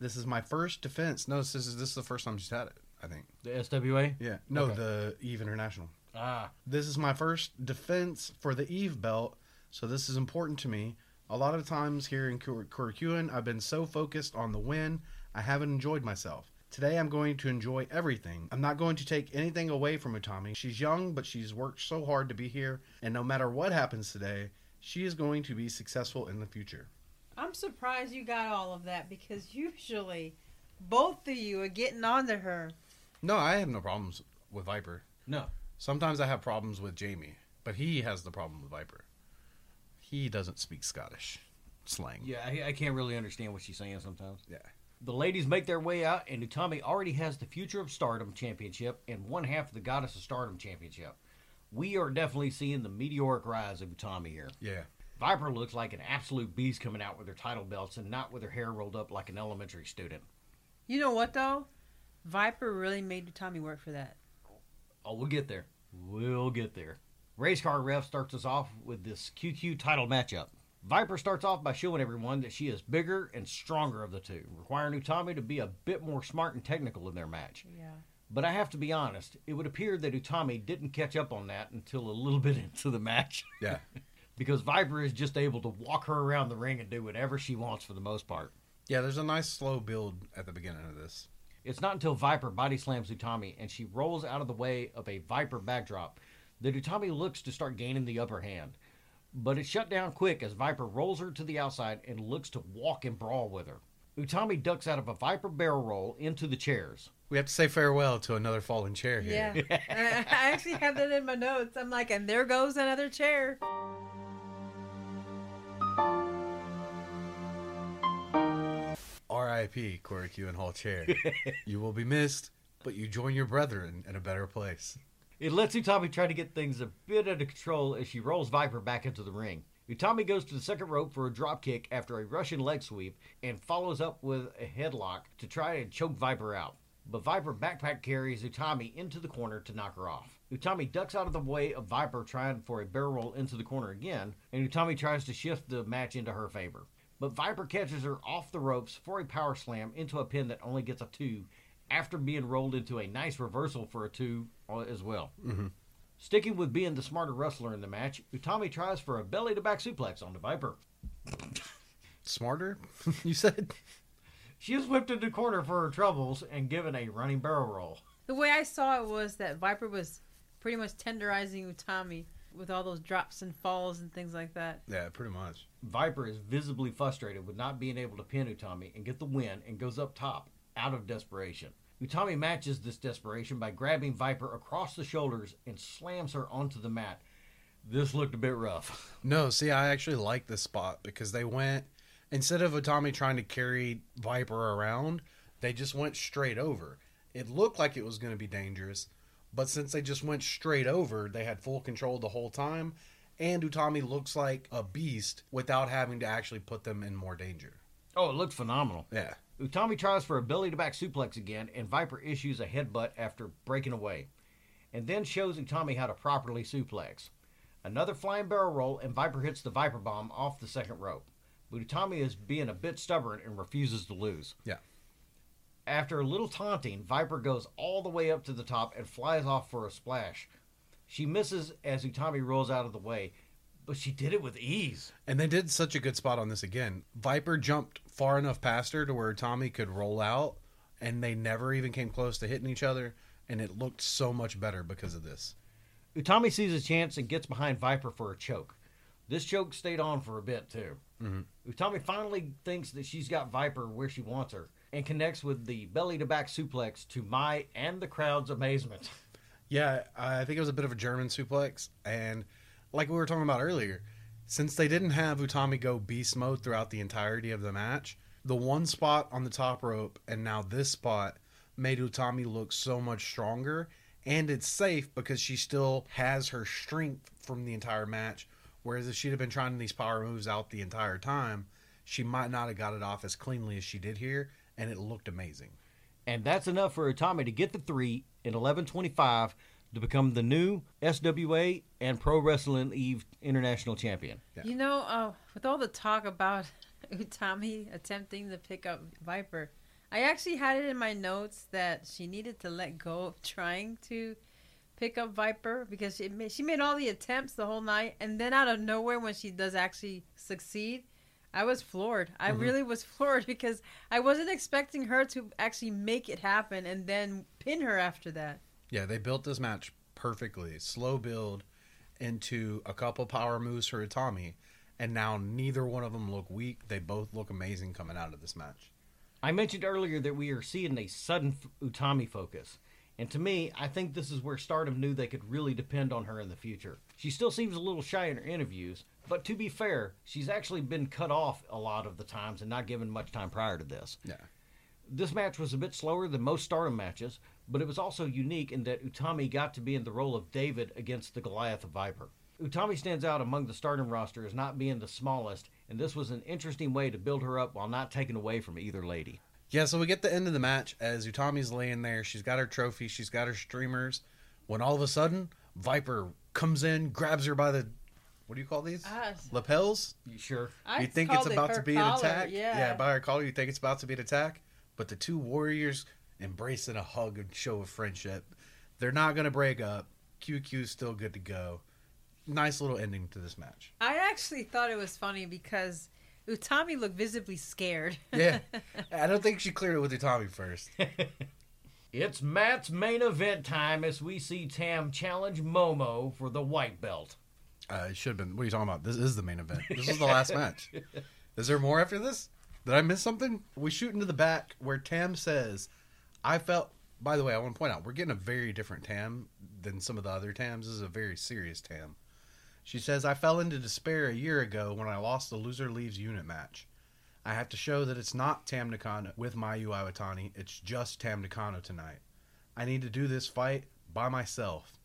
This is my first defense. No, this is this is the first time she's had it, I think. The SWA? Yeah. No, Okay. the Eve International. Ah. This is my first defense for the Eve belt, so this is important to me. A lot of times here in Korakuen, I've been so focused on the win, I haven't enjoyed myself. Today I'm going to enjoy everything. I'm not going to take anything away from Utami. She's young, but she's worked so hard to be here, and no matter what happens today, she is going to be successful in the future. I'm surprised you got all of that because usually both of you are getting onto her. No, I have no problems with Viper. No. Sometimes I have problems with Jamie, but he has the problem with Viper. He doesn't speak Scottish slang. Yeah, I, I can't really understand what she's saying sometimes. Yeah. The ladies make their way out, and Utami already has the Future of Stardom Championship and one half of the Goddess of Stardom Championship. We are definitely seeing the meteoric rise of Utami here. Yeah. Viper looks like an absolute beast coming out with her title belts and not with her hair rolled up like an elementary student. You know what though? Viper really made Utami work for that. Oh, we'll get there. We'll get there. Race car ref starts us off with this QQ title matchup. Viper starts off by showing everyone that she is bigger and stronger of the two, requiring Utami to be a bit more smart and technical in their match. Yeah. But I have to be honest, it would appear that Utami didn't catch up on that until a little [LAUGHS] bit into the match. Yeah. [LAUGHS] because Viper is just able to walk her around the ring and do whatever she wants for the most part. Yeah, there's a nice slow build at the beginning of this. It's not until Viper body slams Utami and she rolls out of the way of a Viper backdrop that Utami looks to start gaining the upper hand. But it's shut down quick as Viper rolls her to the outside and looks to walk and brawl with her. Utami ducks out of a Viper barrel roll into the chairs. We have to say farewell to another fallen chair here. Yeah. I I actually have that in my notes. I'm like, and there goes another chair. R.I.P. Korakuen Hall Chair. you will be missed, but you join your brethren in a better place. It lets Utami try to get things a bit out of control as she rolls Viper back into the ring. Utami goes to the second rope for a drop kick after a Russian leg sweep and follows up with a headlock to try and choke Viper out. But Viper backpack carries Utami into the corner to knock her off. Utami ducks out of the way of Viper trying for a barrel roll into the corner again, and Utami tries to shift the match into her favor. But Viper catches her off the ropes for a power slam into a pin that only gets a two after being rolled into a nice reversal for a two as well. Mm-hmm. Sticking with being the smarter wrestler in the match, Utami tries for a belly to back suplex on the Viper. Smarter, [LAUGHS] you said? She is whipped into the corner for her troubles and given a running barrel roll. The way I saw it was that Viper was pretty much tenderizing Utami with all those drops and falls and things like that. Yeah, pretty much. Viper is visibly frustrated with not being able to pin Utami and get the win and goes up top out of desperation. Utami matches this desperation by grabbing Viper across the shoulders and slams her onto the mat. This looked a bit rough. [LAUGHS] No, see, I actually like this spot because they went instead of Utami trying to carry Viper around, they just went straight over. It looked like it was going to be dangerous, but since they just went straight over, they had full control the whole time, and Utami looks like a beast without having to actually put them in more danger. Oh, it looked phenomenal. Yeah. Utami tries for a belly to back suplex again, and Viper issues a headbutt after breaking away, and then shows Utami how to properly suplex. Another flying barrel roll, and Viper hits the Viper bomb off the second rope. But Utami is being a bit stubborn and refuses to lose. Yeah. After a little taunting, Viper goes all the way up to the top and flies off for a splash. She misses as Utami rolls out of the way, but she did it with ease. And they did such a good spot on this again. Viper jumped far enough past her to where Utami could roll out, and they never even came close to hitting each other, and it looked so much better because of this. Utami sees a chance and gets behind Viper for a choke. This choke stayed on for a bit too. Mhm. Utami finally thinks that she's got Viper where she wants her and connects with the belly to back suplex to my and the crowd's amazement. Yeah, I think it was a bit of a German suplex, and like we were talking about earlier, since they didn't have Utami go beast mode throughout the entirety of the match, the one spot on the top rope and now this spot made Utami look so much stronger, and it's safe because she still has her strength from the entire match. Whereas if she'd have been trying these power moves out the entire time, she might not have got it off as cleanly as she did here, and it looked amazing. And that's enough for Utami to get the three in 11:25 to become the new SWA and Pro Wrestling Eve International Champion. Yeah. You know, uh, with all the talk about [LAUGHS] Utami attempting to pick up Viper, I actually had it in my notes that she needed to let go of trying to pick up Viper because she made, she made all the attempts the whole night, and then out of nowhere, when she does actually succeed, I was floored. I Mhm. really was [LAUGHS] floored because I wasn't expecting her to actually make it happen and then pin her after that. Yeah, they built this match perfectly. Slow build into a couple power moves for Utami, and now neither one of them look weak. They both look amazing coming out of this match. I mentioned earlier that we are seeing a sudden Utami focus. And to me, I think this is where Stardom knew they could really depend on her in the future. She still seems a little shy in her interviews, but to be fair, she's actually been cut off a lot of the times and not given much time prior to this. Yeah. This match was a bit slower than most Stardom matches, but it was also unique in that Utami got to be in the role of David against the Goliath of Viper. Utami stands out among the Stardom roster as not being the smallest, and this was an interesting way to build her up while not taking away from either lady. Yeah, so we get the end of the match as Utami's laying there. She's got her trophy, she's got her streamers. When all of a sudden, Viper comes in, grabs her by the what do you call these? Ah, Lapels? You sure? I you think it's about her to be collar, an attack? Yeah. by her collar, you think it's about to be an attack. But the two warriors embrace in a hug and show of friendship. They're not going to break up. QQ's still good to go. Nice little ending to this match. I actually thought it was funny because Utami looked visibly scared. [LAUGHS] Yeah. I don't think she cleared it with Utami first. [LAUGHS] It's Matt's main event time as we see Tam challenge Momo for the white belt. Uh, it should have been. What are you talking about? This is the main event. This is the last [LAUGHS] match. Is there more after this? Did I miss something? We shoot into the back where Tam says, "I felt." By the way, I want to point out we're getting a very different Tam than some of the other Tams. This is a very serious Tam. She says, "I fell into despair a year ago when I lost the loser leaves unit match. I have to show that it's not Tam Nakano with Mayu Iwatani. It's just Tam Nakano tonight. I need to do this fight by myself.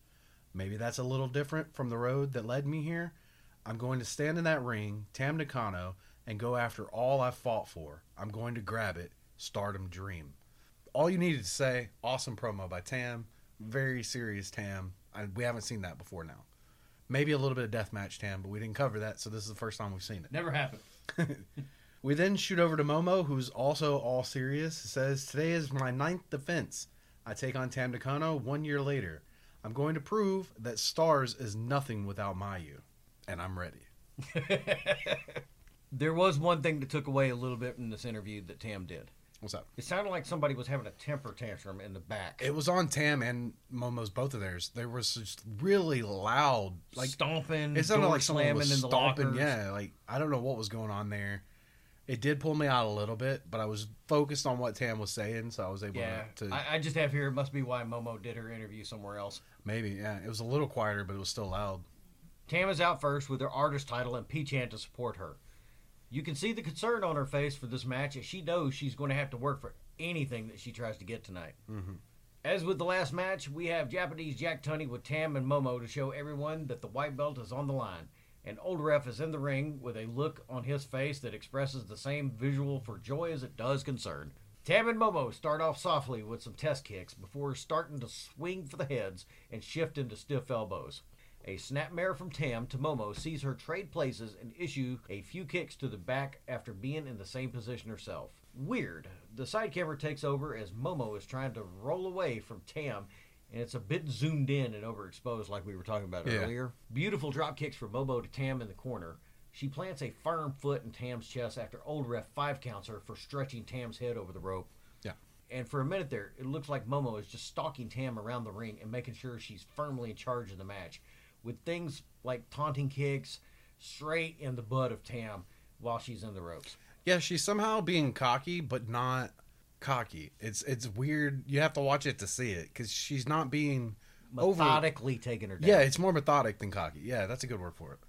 Maybe that's a little different from the road that led me here. I'm going to stand in that ring, Tam Nakano, and go after all I've fought for. I'm going to grab it. Stardom Dream. All you needed to say. Awesome promo by Tam. Very serious Tam. I, we haven't seen that before now. Maybe a little bit of deathmatch Tam, but we didn't cover that, so this is the first time we've seen it. Never happened. [LAUGHS] We then shoot over to Momo, who's also all serious. Says, Today is my ninth defense. I take on Tam Nakano one year later. I'm going to prove that Stars is nothing without Mayu. And I'm ready. [LAUGHS] There was one thing that took away a little bit from this interview that Tam did. What's up? It sounded like somebody was having a temper tantrum in the back. It was on Tam and Momo's both of theirs. There was just really loud, like stomping, it sounded like someone slamming was in the stomping. lockers. Yeah, like I don't know what was going on there. It did pull me out a little bit, but I was focused on what Tam was saying, so I was able Yeah, to. I, I just have here. It must be why Momo did her interview somewhere else. maybe, yeah, it was a little quieter, but it was still loud. Tam is out first with her artist title and P-Chan to support her. You can see the concern on her face for this match as she knows she's going to have to work for anything that she tries to get tonight. Mhm. As with the last match, we have Japanese Jack Tunney with Tam and Momo to show everyone that the white belt is on the line. And Old Ref is in the ring with a look on his face that expresses the same visual for joy as it does concern. Tam and Momo start off softly with some test kicks before starting to swing for the heads and shift into stiff elbows. A snapmare from Tam to Momo sees her trade places and issue a few kicks to the back after being in the same position herself. Weird. The side camera takes over as Momo is trying to roll away from Tam, and it's a bit zoomed in and overexposed like we were talking about Yeah. earlier. Beautiful drop kicks from Momo to Tam in the corner. She plants a firm foot in Tam's chest after old ref five counts her for stretching Tam's head over the rope. Yeah. And for a minute there, it looks like Momo is just stalking Tam around the ring and making sure she's firmly in charge of the match, with things like taunting kicks straight in the butt of Tam while she's in the ropes. Yeah, she's somehow being cocky, but not cocky. It's it's weird. You have to watch it to see it because she's not being over. Methodically taking her down. Yeah, it's more methodic than cocky. Yeah, that's a good word for it.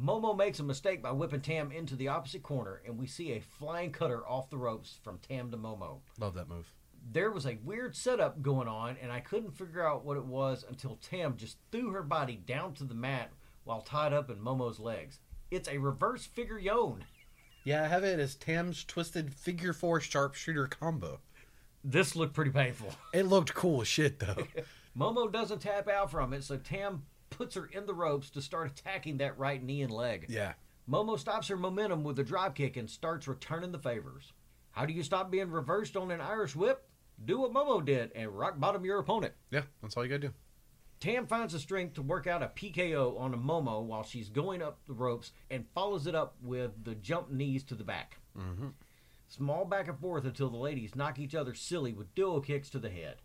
Momo makes a mistake by whipping Tam into the opposite corner, and we see a flying cutter off the ropes from Tam to Momo. Love that move. There was a weird setup going on, and I couldn't figure out what it was until Tam just threw her body down to the mat while tied up in Momo's legs. It's a reverse figure yon. Yeah, I have it as Tam's twisted figure four sharpshooter combo. This looked pretty painful. [LAUGHS] It looked cool as shit though. [LAUGHS] Momo doesn't tap out from it, so Tam puts her in the ropes to start attacking that right knee and leg. yeah. Momo stops her momentum with a drop kick and starts returning the favors. How do you stop being reversed on an Irish whip? Do what Momo did and rock bottom your opponent. Yeah, that's all you gotta do. Tam finds the strength to work out a PKO on a Momo while she's going up the ropes and follows it up with the jump knees to the back. Mhm. Small back and forth until the ladies knock each other silly with duo kicks to the head.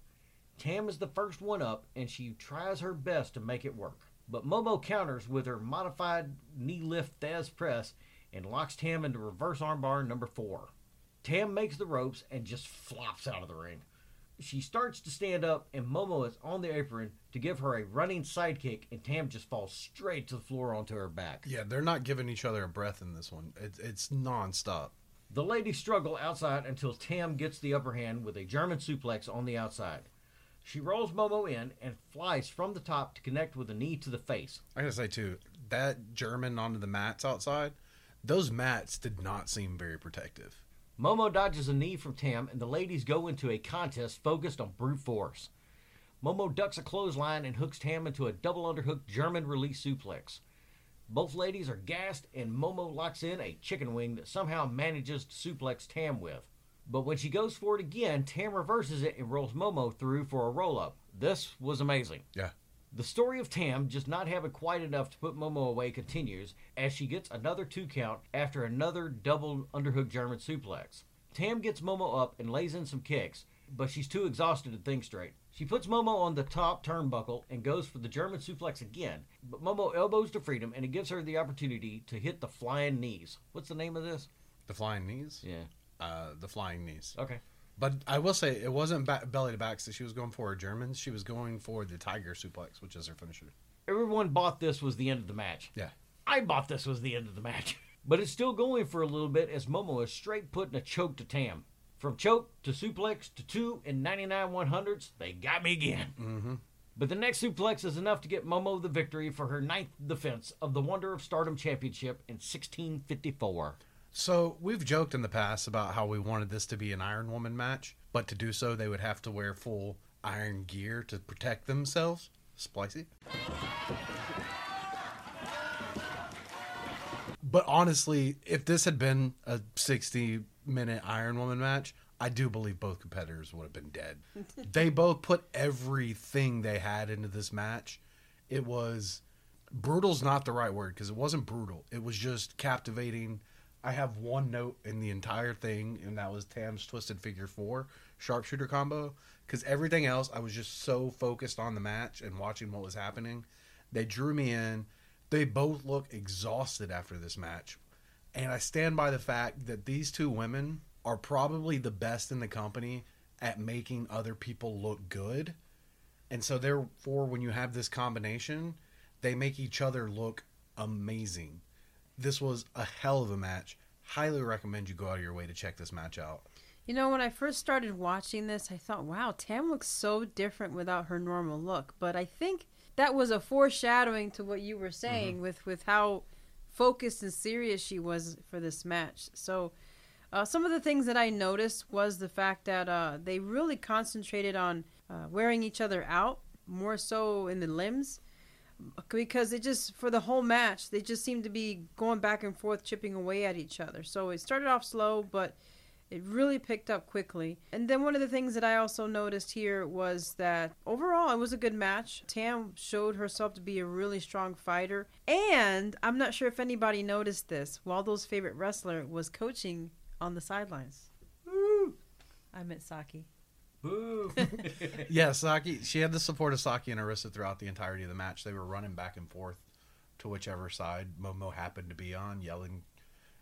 Tam is the first one up and she tries her best to make it work. But Momo counters with her modified knee lift Thesz press and locks Tam into reverse armbar number four. Tam makes the ropes and just flops out of the ring. She starts to stand up, and Momo is on the apron to give her a running sidekick, and Tam just falls straight to the floor onto her back. Yeah, they're not giving each other a breath in this one. It's it's nonstop. The ladies struggle outside until Tam gets the upper hand with a German suplex on the outside. She rolls Momo in and flies from the top to connect with a knee to the face. I gotta say too, that German onto the mats outside, those mats did not seem very protective. Momo dodges a knee from Tam, and the ladies go into a contest focused on brute force. Momo ducks a clothesline and hooks Tam into a double underhook German release suplex. Both ladies are gassed, and Momo locks in a chicken wing that somehow manages to suplex Tam with. But when she goes for it again, Tam reverses it and rolls Momo through for a roll up. This was amazing. Yeah. The story of Tam just not having quite enough to put Momo away continues as she gets another two count after another double underhook German suplex. Tam gets Momo up and lays in some kicks, but she's too exhausted to think straight. She puts Momo on the top turnbuckle and goes for the German suplex again. But Momo elbows to freedom and it gives her the opportunity to hit the flying knees. What's the name of this? The flying knees. Yeah. Uh, the flying knees. Okay. But I will say it wasn't ba- belly to back that she was going for her Germans. She was going for the tiger suplex, which is her finisher. Everyone bought this was the end of the match. Yeah. I bought this was the end of the match. [LAUGHS] But it's still going for a little bit as Momo is straight putting a choke to Tam. From choke to suplex to two and 99 100s, they got me again. Mm-hmm. But the next suplex is enough to get Momo the victory for her ninth defense of the Wonder of Stardom Championship in 1654. So we've joked in the past about how we wanted this to be an Iron Woman match, but to do so they would have to wear full iron gear to protect themselves. Splicey. But honestly, if this had been a 60 minute Iron Woman match, I do believe both competitors would have been dead. [LAUGHS] they both put everything they had into this match. It was brutal's not the right word because it wasn't brutal. It was just captivating. I have one note in the entire thing, and that was Tam's twisted figure four sharpshooter combo. Because everything else, I was just so focused on the match and watching what was happening. They drew me in. They both look exhausted after this match. And I stand by the fact that these two women are probably the best in the company at making other people look good. And so, therefore, when you have this combination, they make each other look amazing. This was a hell of a match. Highly recommend you go out of your way to check this match out. You know, when I first started watching this, I thought, wow, Tam looks so different without her normal look. But I think that was a foreshadowing to what you were saying with, with how focused and serious she was for this match. So, uh, some of the things that I noticed was the fact that uh, they really concentrated on uh, wearing each other out more so in the limbs because it just for the whole match they just seemed to be going back and forth chipping away at each other. So it started off slow but it really picked up quickly. And then one of the things that i also noticed here was that overall it was a good match. Tam showed herself to be a really strong fighter. And i'm not sure if anybody noticed this waldo's favorite wrestler was coaching on the sidelines. I meant saki [LAUGHS] Yeah, Saki. She had the support of Saki and Arisa throughout the entirety of the match. They were running back and forth to whichever side Momo happened to be on, yelling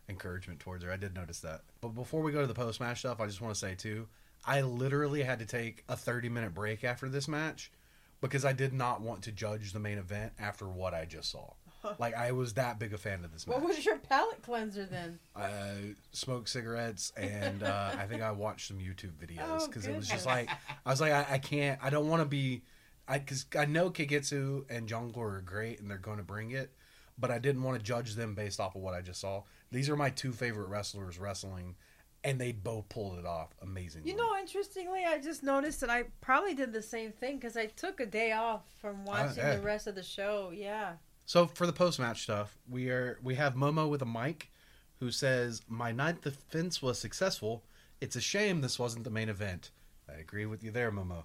encouragement towards her. I did notice that. But before we go to the post match stuff, I just want to say too, I literally had to take a 30 minute break after this match because I did not want to judge the main event after what I just saw. Like I was that big a fan of this match. what was your palate cleanser then I smoked cigarettes and uh, I think I watched some YouTube videos Oh, because it was just like I was like I, I can't I don't want to be I because I know Kagetsu and Jungle are great and they're going to bring it, but I didn't want to judge them based off of what I just saw. These are my two favorite wrestlers wrestling, and they both pulled it off amazingly. You know, interestingly, I just noticed that I probably did the same thing because I took a day off from watching yeah. the rest of the show. Yeah. So for the post match stuff, we are we have Momo with a mic, who says, "My ninth defense was successful. It's a shame this wasn't the main event." I agree with you there, Momo.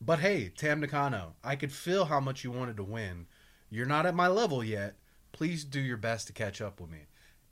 But hey, Tam Nakano, I could feel how much you wanted to win. You're not at my level yet. Please do your best to catch up with me.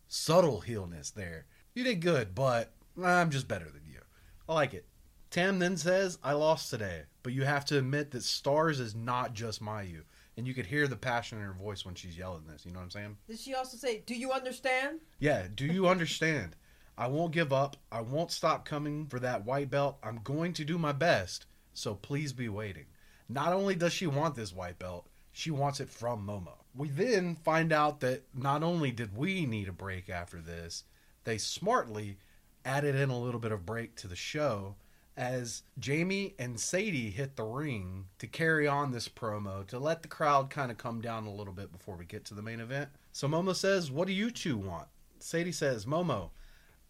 Subtle heelness there. You did good, but I'm just better than you. I like it. Tam then says, I lost today, but you have to admit that Stars is not just Mayu. And you could hear the passion in her voice when she's yelling this. You know what I'm saying? Did she also say, "Do you understand?" Yeah, do you understand? I won't give up. I won't stop coming for that white belt. I'm going to do my best. So please be waiting. Not only does she want this white belt, she wants it from Momo. We then find out that not only did we need a break after this, they smartly added in a little bit of break to the show as Jamie and Sadie hit the ring to carry on this promo to let the crowd kind of come down a little bit before we get to the main event. So Momo says, What do you two want? Sadie says, Momo,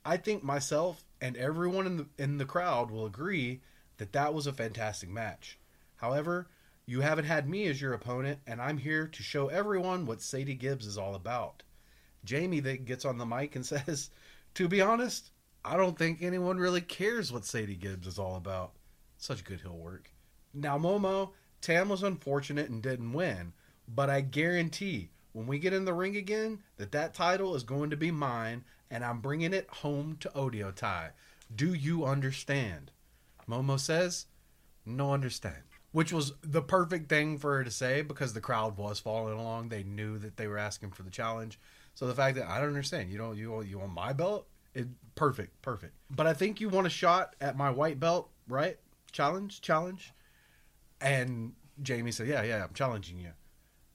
I think myself and everyone in the in the crowd will agree that that was a fantastic match. However, you haven't had me as your opponent, and I'm here to show everyone what Sadie Gibbs is all about. Jamie then gets on the mic and [LAUGHS] says, To be honest, I don't think anyone really cares what Sadie Gibbs is all about. Such good heel work. Now, Momo, Tam was unfortunate and didn't win, but I guarantee when we get in the ring again that that title is going to be mine, and I'm bringing it home to Oedo Tai. Do you understand? Momo says, no understand. Which was the perfect thing for her to say because the crowd was following along. They knew that they were asking for the challenge. So the fact that I don't understand, you don't you want you want my belt? It perfect, perfect. But I think you want a shot at my white belt, right? Challenge, challenge. And Jamie said, "Yeah, yeah, I'm challenging you."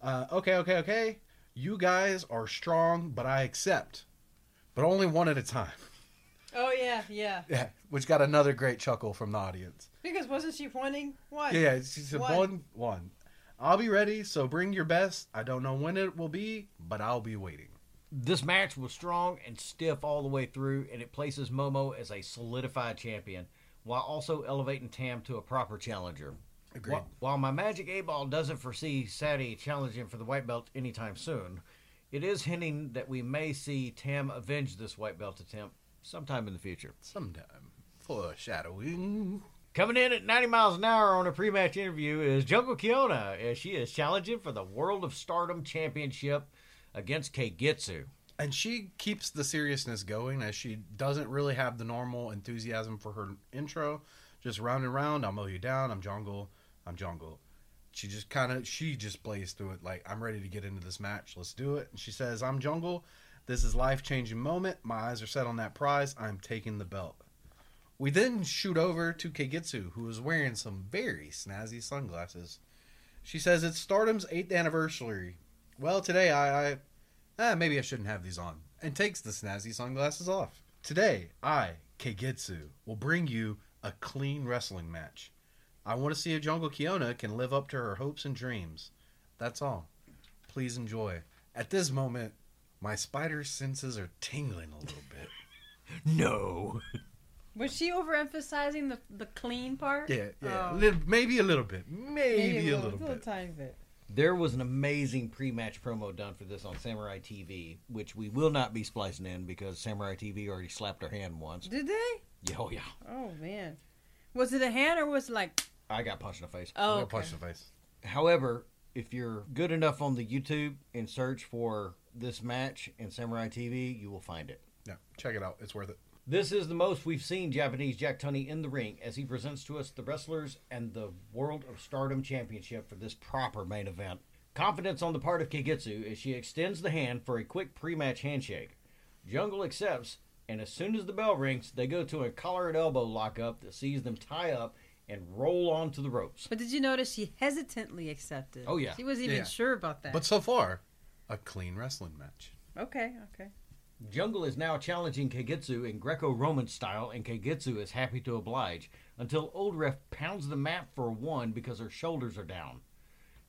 Uh, okay, okay, okay. You guys are strong, but I accept, but only one at a time. Oh yeah, yeah. [LAUGHS] Yeah, which got another great chuckle from the audience. Because wasn't she pointing? one? Yeah, yeah she said One. one, one. I'll be ready, so bring your best. I don't know when it will be, but I'll be waiting. This match was strong and stiff all the way through, and it places Momo as a solidified champion while also elevating Tam to a proper challenger. Agreed. While, while my Magic 8 Ball doesn't foresee Sadie challenging for the white belt anytime soon, it is hinting that we may see Tam avenge this white belt attempt sometime in the future. Sometime foreshadowing. Coming in at 90 miles an hour on a pre-match interview is Jungle Kyona as she is challenging for the World of Stardom Championship against Kagetsu. And she keeps the seriousness going as she doesn't really have the normal enthusiasm for her intro. Just round and round, I'll mow you down, I'm jungle, I'm jungle. She just kind of, she just plays through it like, I'm ready to get into this match, let's do it. And she says, I'm jungle, this is life changing moment, my eyes are set on that prize, I'm taking the belt. We then shoot over to Kagetsu, who is wearing some very snazzy sunglasses. She says it's Stardom's 8th anniversary. Well, today I, I ah, maybe I shouldn't have these on, and takes the snazzy sunglasses off. Today, I, Kagetsu, will bring you a clean wrestling match. I want to see if Jungle Kyona can live up to her hopes and dreams. That's all. Please enjoy. At this moment, my spider senses are tingling a little bit. [LAUGHS] No. Was she overemphasizing the the clean part? Yeah, yeah. Little- maybe a little bit. Maybe, a little, little bit. tiny bit. There was an amazing pre-match promo done for this on Samurai TV, which we will not be splicing in because Samurai TV already slapped our hand once. Did they? Yeah, oh yeah, Oh man. Was it a hand or was it like? I got punched in the face. Oh, I'm gonna okay. the face. However, if you're good enough on the YouTube and search for this match in Samurai TV, you will find it. Yeah, check it out. It's worth it. This is the most we've seen Japanese Jack Tunney in the ring as he presents to us the wrestlers and the World of Stardom Championship for this proper main event. Confidence on the part of Kagetsu as she extends the hand for a quick pre-match handshake. Jungle accepts, and as soon as the bell rings, they go to a collar and elbow lockup that sees them tie up and roll onto the ropes. But did you notice she hesitantly accepted? Oh, yeah. She wasn't even Yeah. sure about that. But so far, a clean wrestling match. okay, okay. Jungle is now challenging Kagetsu in Greco-Roman style, and Kagetsu is happy to oblige until Old Ref pounds the mat for a one because her shoulders are down.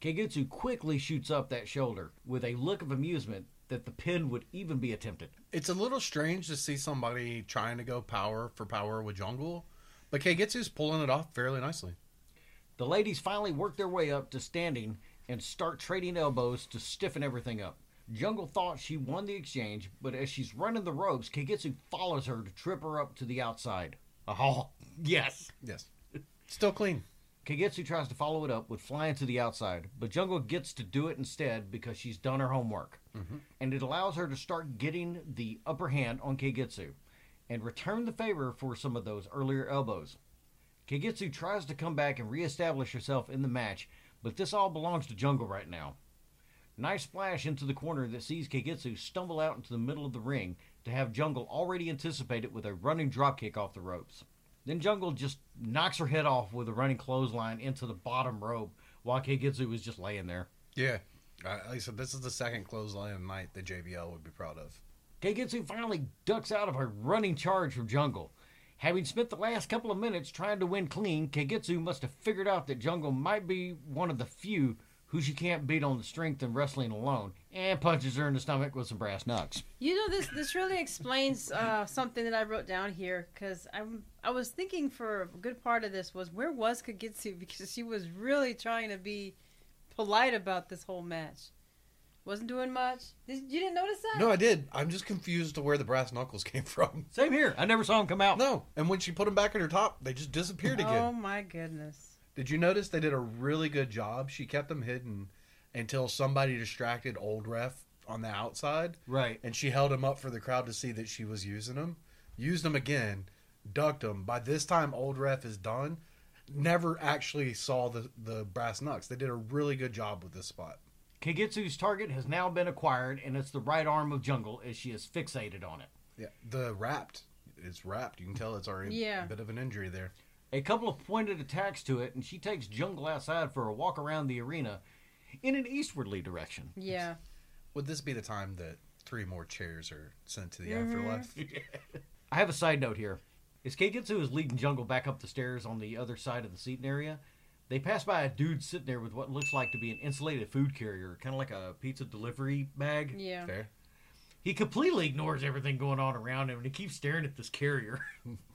Kagetsu quickly shoots up that shoulder with a look of amusement that the pin would even be attempted. It's a little strange to see somebody trying to go power for power with Jungle, but Kagetsu's pulling it off fairly nicely. The ladies finally work their way up to standing and start trading elbows to stiffen everything up. Jungle thought she won the exchange, but as she's running the ropes, Kagetsu follows her to trip her up to the outside. Oh, yes. Yes. Still clean. Kagetsu tries to follow it up with flying to the outside, but Jungle gets to do it instead because she's done her homework. Mm-hmm. And it allows her to start getting the upper hand on Kagetsu and return the favor for some of those earlier elbows. Kagetsu tries to come back and reestablish herself in the match, but this all belongs to Jungle right now. Nice splash into the corner that sees Kagetsu stumble out into the middle of the ring to have Jungle already anticipate it with a running dropkick off the ropes. Then Jungle just knocks her head off with a running clothesline into the bottom rope while Kagetsu was just laying there. Yeah. Uh, like I said, this is the second clothesline of the night that JBL would be proud of. Kagetsu finally ducks out of a running charge from Jungle. Having spent the last couple of minutes trying to win clean, Kagetsu must have figured out that Jungle might be one of the few who she can't beat on the strength and wrestling alone, and punches her in the stomach with some brass knucks. You know this. This really explains uh, something that I wrote down here because I'm I was thinking for a good part of this was where was Kagetsu [LAUGHS] because she was really trying to be polite about this whole match. Wasn't doing much. Did, you didn't notice that? No, I did. I'm just confused to where the brass knuckles [LAUGHS] came from. Same here. I never saw them come out. No. And when she put them back in her top, they just disappeared again. Oh my goodness. Did you notice they did a really good job? She kept them hidden until somebody distracted old ref on the outside, Right. and she held him up for the crowd to see that she was using them. Used them again, ducked them. By this time, old ref is done. never actually saw the the brass knucks. They did a really good job with this spot. Kagetsu's target has now been acquired, and it's the right arm of Jungle as she is fixated on it. Yeah, the wrapped It's wrapped. You can tell it's already Yeah. a bit of an injury there. A couple of pointed attacks to it, and she takes Jungle outside for a walk around the arena in an eastwardly direction. Yeah. Would this be the time that three more chairs are sent to the Mhm. afterlife? [LAUGHS] I have a side note here. As Kagetsu is leading Jungle back up the stairs on the other side of the seating area, they pass by a dude sitting there with what looks like to be an insulated food carrier, kind of like a pizza delivery bag. Yeah. Fair. He completely ignores everything going on around him and he keeps staring at this carrier. [LAUGHS]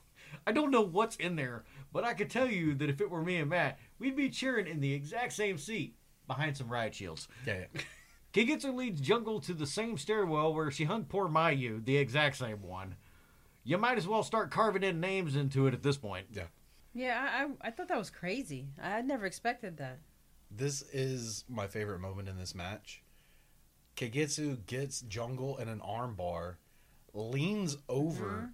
I don't know what's in there, but I could tell you that if it were me and Matt, we'd be cheering in the exact same seat behind some riot shields. Yeah. yeah. [LAUGHS] Kagetsu leads Jungle to the same stairwell where she hung poor Mayu, the exact same one. You might as well start carving in names into it at this point. Yeah, I, I, I thought that was crazy. I had never expected that. This is my favorite moment in this match. Kagetsu gets Jungle in an armbar, leans over mm-hmm.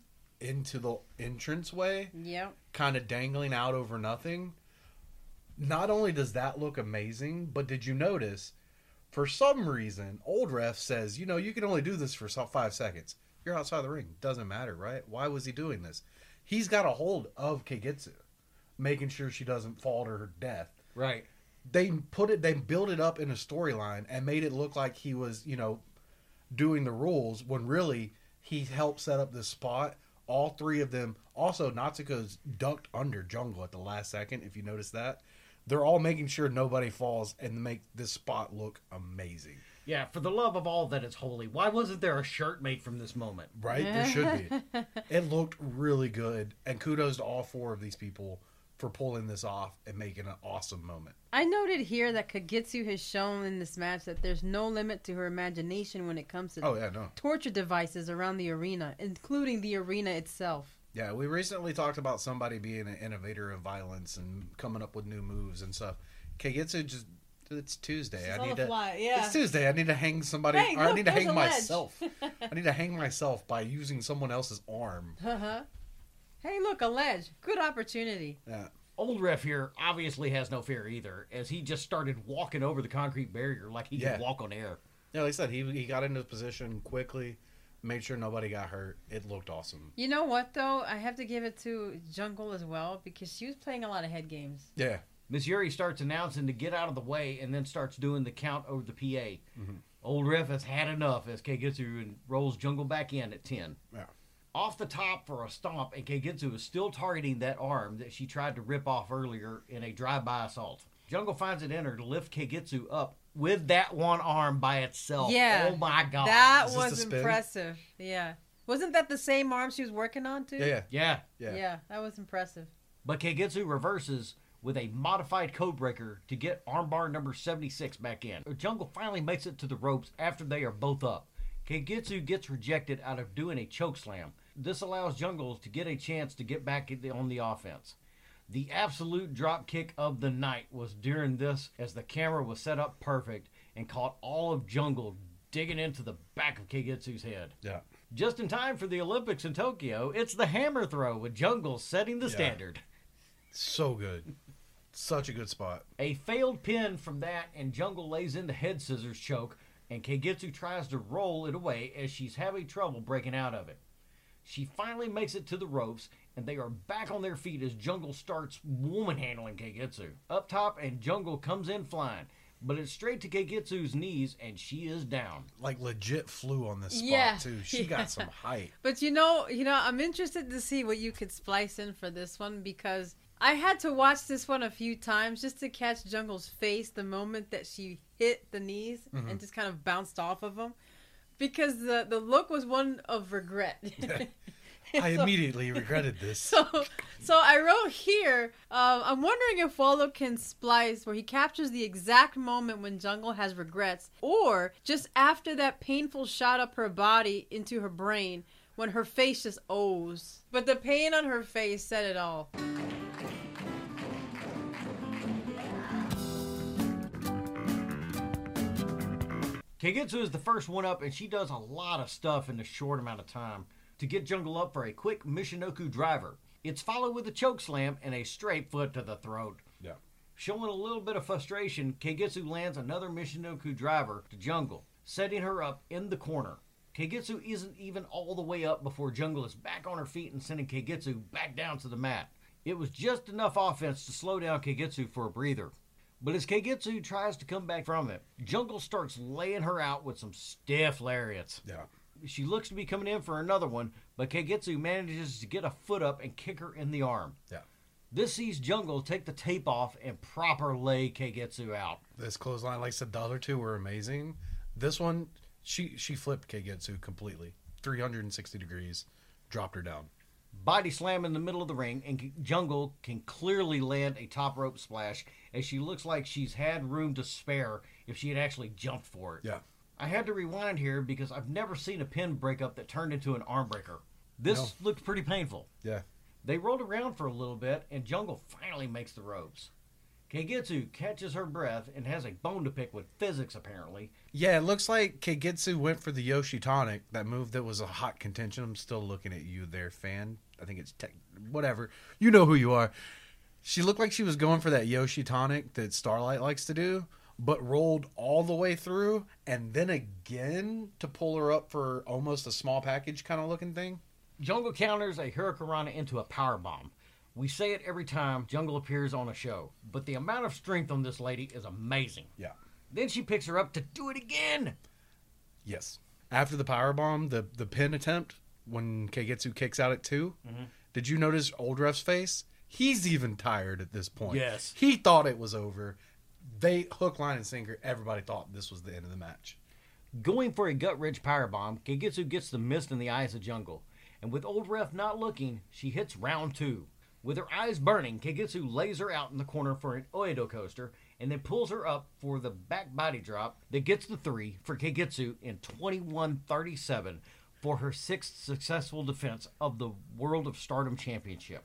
Into the entranceway, Yep. kind of dangling out over nothing. Not only does that look amazing, but did you notice? For some reason, old ref says, you know, you can only do this for five seconds. You're outside the ring. Doesn't matter, right? Why was he doing this? He's got a hold of Kagetsu, making sure she doesn't fall to her death Right. they put it they built it up in a storyline and made it look like he was you know doing the rules when really he helped set up this spot all three of them. Also natsuko's ducked under jungle at the last second if you notice that. They're all making sure nobody falls and make this spot look amazing. Yeah, for the love of all that is holy, why wasn't there a shirt made from this moment? right? There should be. [LAUGHS] It looked really good. And kudos to all four of these people for pulling this off and making an awesome moment I noted here that Kagetsu has shown in this match that there's no limit to her imagination when it comes to oh yeah no torture devices around the arena, including the arena itself. Yeah, we recently talked about somebody being an innovator of violence and coming up with new moves and stuff. Kagetsu just it's Tuesday. I need to yeah. It's Tuesday. I need to hang somebody or I need to hang myself. [LAUGHS] I need to hang myself by using someone else's arm. Uh-huh. Hey, look, a ledge. Good opportunity. Yeah. Old ref here obviously has no fear either, as he just started walking over the concrete barrier like he Yeah. could walk on air. Yeah, like I said, he he got into position quickly, made sure nobody got hurt. It looked awesome. You know what, though? I have to give it to Jungle as well because she was playing a lot of head games. Yeah. Miss Yuri starts announcing to get out of the way and then starts doing the count over the PA. Mhm. Old ref has had enough as Kagetsu and rolls Jungle back in at 10. Yeah. Off the top for a stomp, and Kagetsu is still targeting that arm that she tried to rip off earlier in a drive-by assault. Jungle finds it in her to lift Kagetsu up with that one arm by itself. Yeah. Oh my god. that Is this the was impressive. Yeah. Wasn't that the same arm she was working on, too? Yeah, yeah, yeah. yeah. Yeah, that was impressive. But Kagetsu reverses with a modified code breaker to get armbar number 76 back in. Jungle finally makes it to the ropes after they are both up. Kagetsu gets rejected out of doing a choke slam. This allows Jungles to get a chance to get back the- on the offense. The absolute drop kick of the night was during this as the camera was set up perfect and caught all of Jungle digging into the back of Kagetsu's head. Yeah. Just in time for the Olympics in Tokyo, it's the hammer throw with Jungle setting the Yeah. standard. So good. Such a good spot. A failed pin from that, and Jungle lays in the head scissors choke, and Kagetsu tries to roll it away as she's having trouble breaking out of it. She finally makes it to the ropes, and they are back on their feet as Jungle starts woman handling Kagetsu. Up top, and Jungle comes in flying, but it's straight to Kagetsu's knees, and she is down. Like legit flew on this spot Yeah. too. She Yeah. got some height. [LAUGHS] But you know, you know, I'm interested to see what you could splice in for this one because I had to watch this one a few times just to catch Jungle's face the moment that she hit the knees mm-hmm. and just kind of bounced off of him. Because the the look was one of regret. [LAUGHS] [LAUGHS] I So- immediately regretted this. [LAUGHS] so, so I wrote here. Um, I'm wondering if Wallow can splice where he captures the exact moment when Jungle has regrets, or just after that painful shot up her body into her brain when her face just O's. But the pain on her face said it all. Kagetsu is the first one up, and she does a lot of stuff in a short amount of time to get Jungle up for a quick Michinoku driver. It's followed with a choke slam and a straight foot to the throat. Yeah. Showing a little bit of frustration, Kagetsu lands another Michinoku driver to Jungle, setting her up in the corner. Kagetsu isn't even all the way up before Jungle is back on her feet and sending Kagetsu back down to the mat. It was just enough offense to slow down Kagetsu for a breather. But as Kagetsu tries to come back from it, Jungle starts laying her out with some stiff lariats. Yeah. She looks to be coming in for another one, but Kagetsu manages to get a foot up and kick her in the arm. Yeah. This sees Jungle take the tape off and proper lay Kagetsu out. This clothesline, like I said, the other two were amazing. This one, she she flipped Kagetsu completely, 360 degrees, dropped her down. Body slam in the middle of the ring, and Jungle can clearly land a top rope splash as she looks like she's had room to spare if she had actually jumped for it. Yeah. I had to rewind here because I've never seen a pin breakup that turned into an arm breaker. This No. looked pretty painful. Yeah. They rolled around for a little bit, and Jungle finally makes the ropes. Kagetsu catches her breath and has a bone to pick with physics, apparently. Yeah, it looks like Kagetsu went for the Yoshi Tonic, that move that was a hot contention. I'm still looking at you there, fan. I think it's tech, whatever. You know who you are. She looked like she was going for that Yoshi Tonic that Starlight likes to do, but rolled all the way through and then again to pull her up for almost a small package kind of looking thing. Jungle counters a Hurricanrana into a power bomb. We say it every time Jungle appears on a show, but the amount of strength on this lady is amazing. Yeah. Then she picks her up to do it again. Yes. After the power bomb, the the pin attempt when Kagetsu kicks out at 2 mm-hmm. did you notice Old Ref's face? He's even tired at this point. Yes. He thought it was over. They hook, line, and sinker. Everybody thought this was the end of the match. Going for a gut wrench powerbomb, Kagetsu gets the mist in the eyes of Jungle. And with Old Ref not looking, she hits round two. With her eyes burning, Kagetsu lays her out in the corner for an Oedo coaster and then pulls her up for the back body drop that gets the three for Kagetsu in 21-37 for her sixth successful defense of the World of Stardom Championship.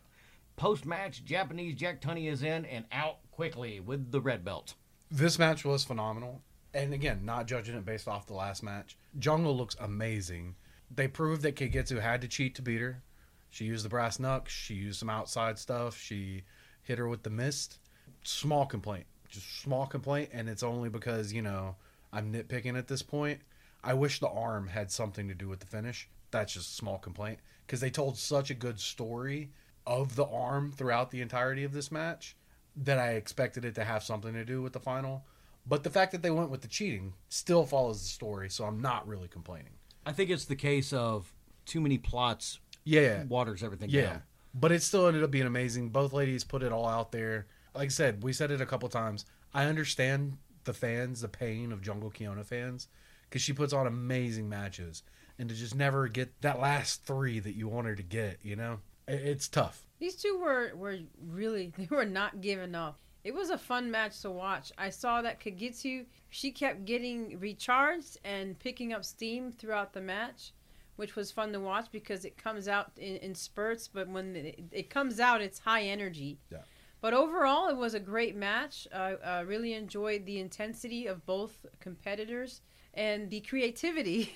Post-match, Japanese Jack Tunney is in and out quickly with the red belt. This match was phenomenal. And again, not judging it based off the last match. Jungle looks amazing. They proved that Kagetsu had to cheat to beat her. She used the brass knucks. She used some outside stuff. She hit her with the mist. Small complaint. Just small complaint. And it's only because, you know, I'm nitpicking at this point. I wish the arm had something to do with the finish. That's just a small complaint. Because they told such a good story of the arm throughout the entirety of this match that I expected it to have something to do with the final. But the fact that they went with the cheating still follows the story, so I'm not really complaining. I think it's the case of too many plots Yeah. waters everything Yeah. down. But it still ended up being amazing. Both ladies put it all out there. Like I said, we said it a couple times. I understand the fans, the pain of Jungle Kyona fans, because she puts on amazing matches. And to just never get that last three that you want her to get, you know? I- It's tough. These two were were really [LAUGHS] they were not giving up. It was a fun match to watch. I saw that Kagetsu she kept getting recharged and picking up steam throughout the match, which was fun to watch because it comes out in, in spurts, but when it, it comes out, it's high energy. Yeah. But overall, it was a great match. I uh, really enjoyed the intensity of both competitors and the creativity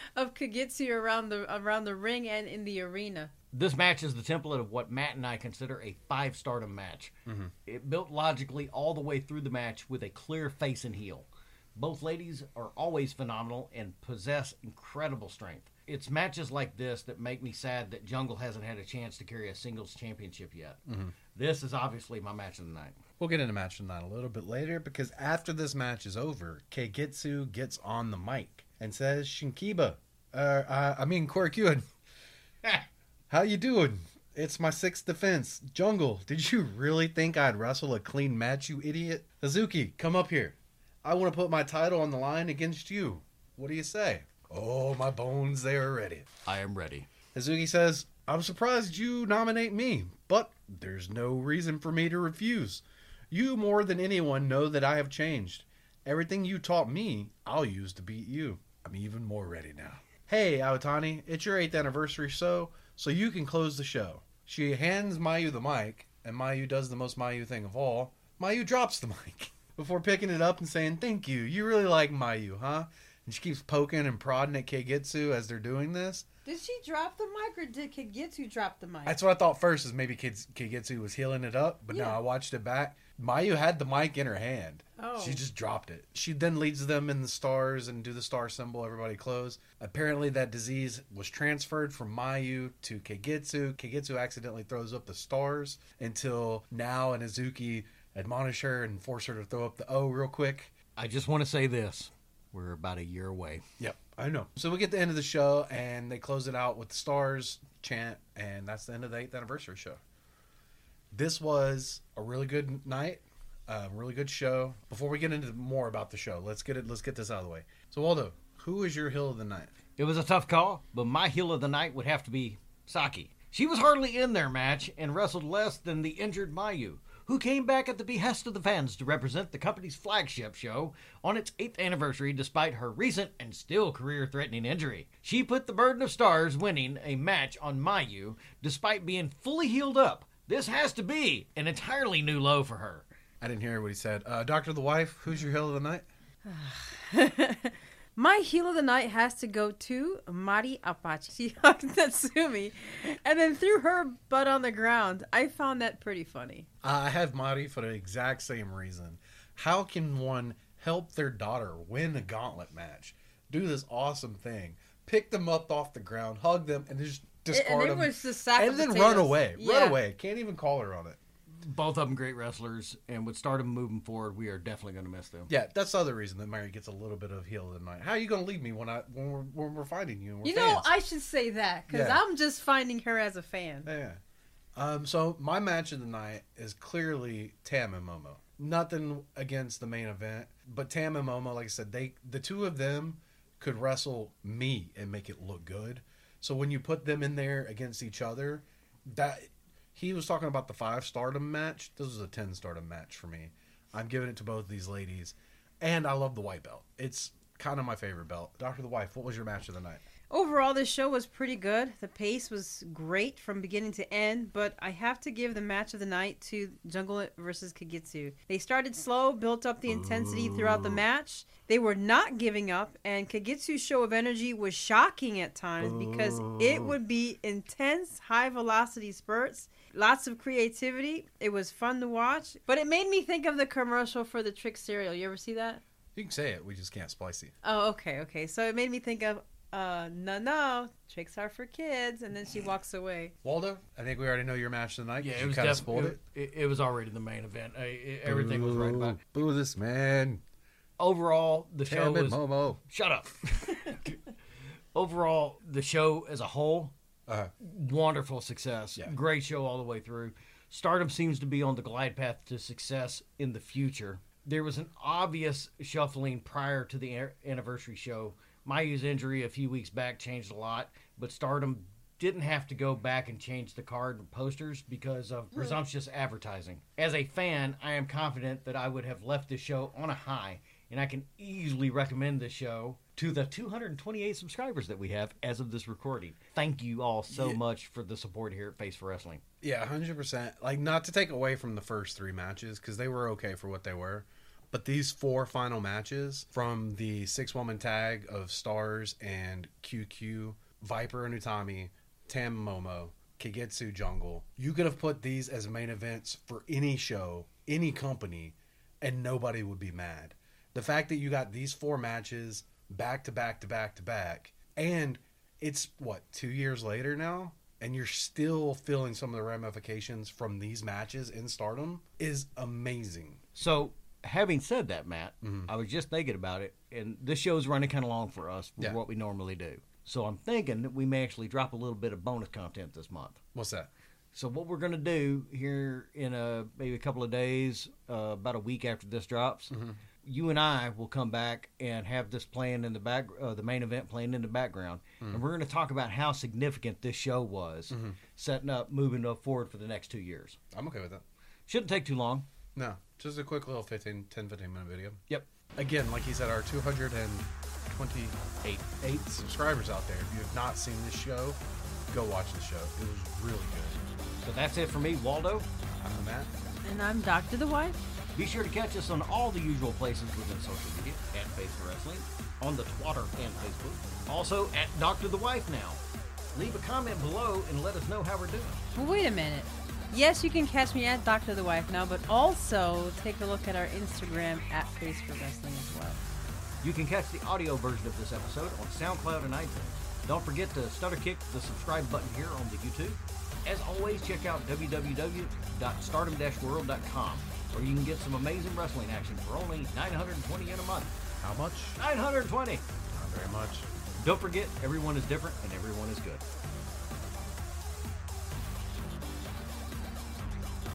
[LAUGHS] of Kagetsu around the around the ring and in the arena. This match is the template of what Matt and I consider a five stardom match. It built logically all the way through the match with a clear face and heel. Both ladies are always phenomenal and possess incredible strength. It's matches like this that make me sad that Jungle hasn't had a chance to carry a singles championship yet. This is obviously my match of the night. We'll get into match of the night a little bit later because after this match is over, Kagetsu gets on the mic and says, Shinkiba, uh, uh, I mean, Korakuen, [LAUGHS] how you doing? It's my sixth defense. Jungle, did you really think I'd wrestle a clean match, you idiot? Hazuki, come up here. I want to put my title on the line against you. What do you say? Oh, my bones, they are ready. I am ready. Hazuki says, I'm surprised you nominate me, but there's no reason for me to refuse. You more than anyone know that I have changed. Everything you taught me, I'll use to beat you. I'm even more ready now. Hey, Iwatani, it's your 8th anniversary show, so you can close the show. She hands Mayu the mic, and Mayu does the most Mayu thing of all. Mayu drops the mic [LAUGHS] before picking it up and saying, Thank you. You really like Mayu, huh? And she keeps poking and prodding at Kagetsu as they're doing this. Did she drop the mic or did Kagetsu drop the mic? That's what I thought first is maybe Kids Kagetsu was healing it up, but no, Yeah. I watched it back. Mayu had the mic in her hand. Oh. She just dropped it. She then leads them in the stars and do the star symbol, everybody close. Apparently that disease was transferred from Mayu to Kagetsu. Keigetsu accidentally throws up the stars until now and Hazuki admonish her and force her to throw up the O real quick. I just want to say this: we're about a year away. Yep, I know. So we get the end of the show, and they close it out with the stars chant, and that's the end of the eighth anniversary show. This was a really good night, a really good show. Before we get into more about the show, let's get it. Let's get this out of the way. So Waldo, who is your hill of the night? It was a tough call, but my heel of the night would have to be Saki. She was hardly in their match and wrestled less than the injured Mayu, who came back at the behest of the fans to represent the company's flagship show on its 8th anniversary despite her recent and still career threatening injury. She put the burden of stars winning a match on Mayu despite being fully healed up. This has to be an entirely new low for her. I didn't hear what he said. Uh, Doctor the wife, who's your heel of the night? [SIGHS] [LAUGHS] My heel of the night has to go to Mari Apache. [LAUGHS] She hugged Natsumi and then threw her butt on the ground. I found that pretty funny. I have Mari for the exact same reason. How can one help their daughter win a gauntlet match? Do this awesome thing. Pick them up off the ground, hug them, and just discard and it them. was the sack and then potatoes. run away. Yeah. Run away. Can't even call her on it. Both of them great wrestlers, and with Stardom moving forward, we are definitely going to miss them. Yeah, that's the other reason that Mari gets a little bit of heel tonight. How are you going to leave me when I when we're, when we're fighting you? And we're You know, fans? I should say that because Yeah. I'm just finding her as a fan. Yeah. Um, so my match of the night is clearly Tam and Momo. Nothing against the main event, but Tam and Momo, like I said, they the two of them could wrestle me and make it look good. So when you put them in there against each other, that he was talking about the five stardom match. This was a ten stardom match for me. I'm giving it to both these ladies, and I love the white belt. It's kind of my favorite belt. Doctor the Wife, what was your match of the night? Overall, this show was pretty good. The pace was great from beginning to end, but I have to give the match of the night to Jungle versus Kagetsu. They started slow, built up the intensity throughout the match. They were not giving up, and Kagetsu's show of energy was shocking at times because it would be intense, high velocity spurts, lots of creativity. It was fun to watch, but it made me think of the commercial for the Trix cereal. You ever see that? You can say it. We just can't spicy. Oh, okay, okay. So it made me think of, uh, no, no, tricks are for kids, and then she walks away. Waldo, I think we already know your match tonight. Yeah, 'cause it you was kind of definitely spoiled it. it, it was already the main event. I, it- everything was right about. Boo this man. Overall, the show Damn it, was Momo. shut up. [LAUGHS] Overall, the show as a whole, Uh, wonderful success. Yeah. Great show all the way through. Stardom seems to be on the glide path to success in the future. There was an obvious shuffling prior to the anniversary show. Mayu's injury a few weeks back changed a lot, but Stardom didn't have to go back and change the card and posters because of presumptuous advertising. As a fan, I am confident that I would have left this show on a high, and I can easily recommend this show to the 228 subscribers that we have as of this recording. Thank you all so Yeah. much for the support here at Face for Wrestling. yeah, hundred percent. Like not to take away from the first three matches because they were okay for what they were, but these four final matches from the six woman tag of Stars and QQ, Viper and Utami, Tam Momo, Kagetsu Jungle. You could have put these as main events for any show, any company, and nobody would be mad. The fact that you got these four matches back to back to back to back, and it's what two years later now, and you're still feeling some of the ramifications from these matches in Stardom is amazing. So, having said that, Matt, Mhm. I was just thinking about it, and this show's running kind of long for us for Yeah. what we normally do. So, I'm thinking that we may actually drop a little bit of bonus content this month. What's that? So, what we're going to do here in a maybe a couple of days, uh, about a week after this drops, Mhm. You and I will come back and have this playing in the back, uh, the main event playing in the background, and we're going to talk about how significant this show was, Mhm. setting up, moving up forward for the next two years. I'm okay with that. Shouldn't take too long. No, just a quick little 15, 10, 15 minute video. Yep. Again, like he said, our 228 eight subscribers out there. If you have not seen this show, go watch the show. It was really good. So that's it for me, Waldo. I'm Matt. And I'm Doctor the Wife. Be sure to catch us on all the usual places within social media at Face for Wrestling, on the Twitter and Facebook, also at Doctor the Wife now. Leave a comment below and let us know how we're doing. Well, wait a minute. Yes, you can catch me at Doctor the Wife now, but also take a look at our Instagram at Face for Wrestling as well. You can catch the audio version of this episode on SoundCloud and iTunes. Don't forget to stutter kick the subscribe button here on the YouTube. As always, check out www.stardom-world.com where you can get some amazing wrestling action for only 920 yen a month. How much? 920! Not very much. Don't forget, everyone is different and everyone is good.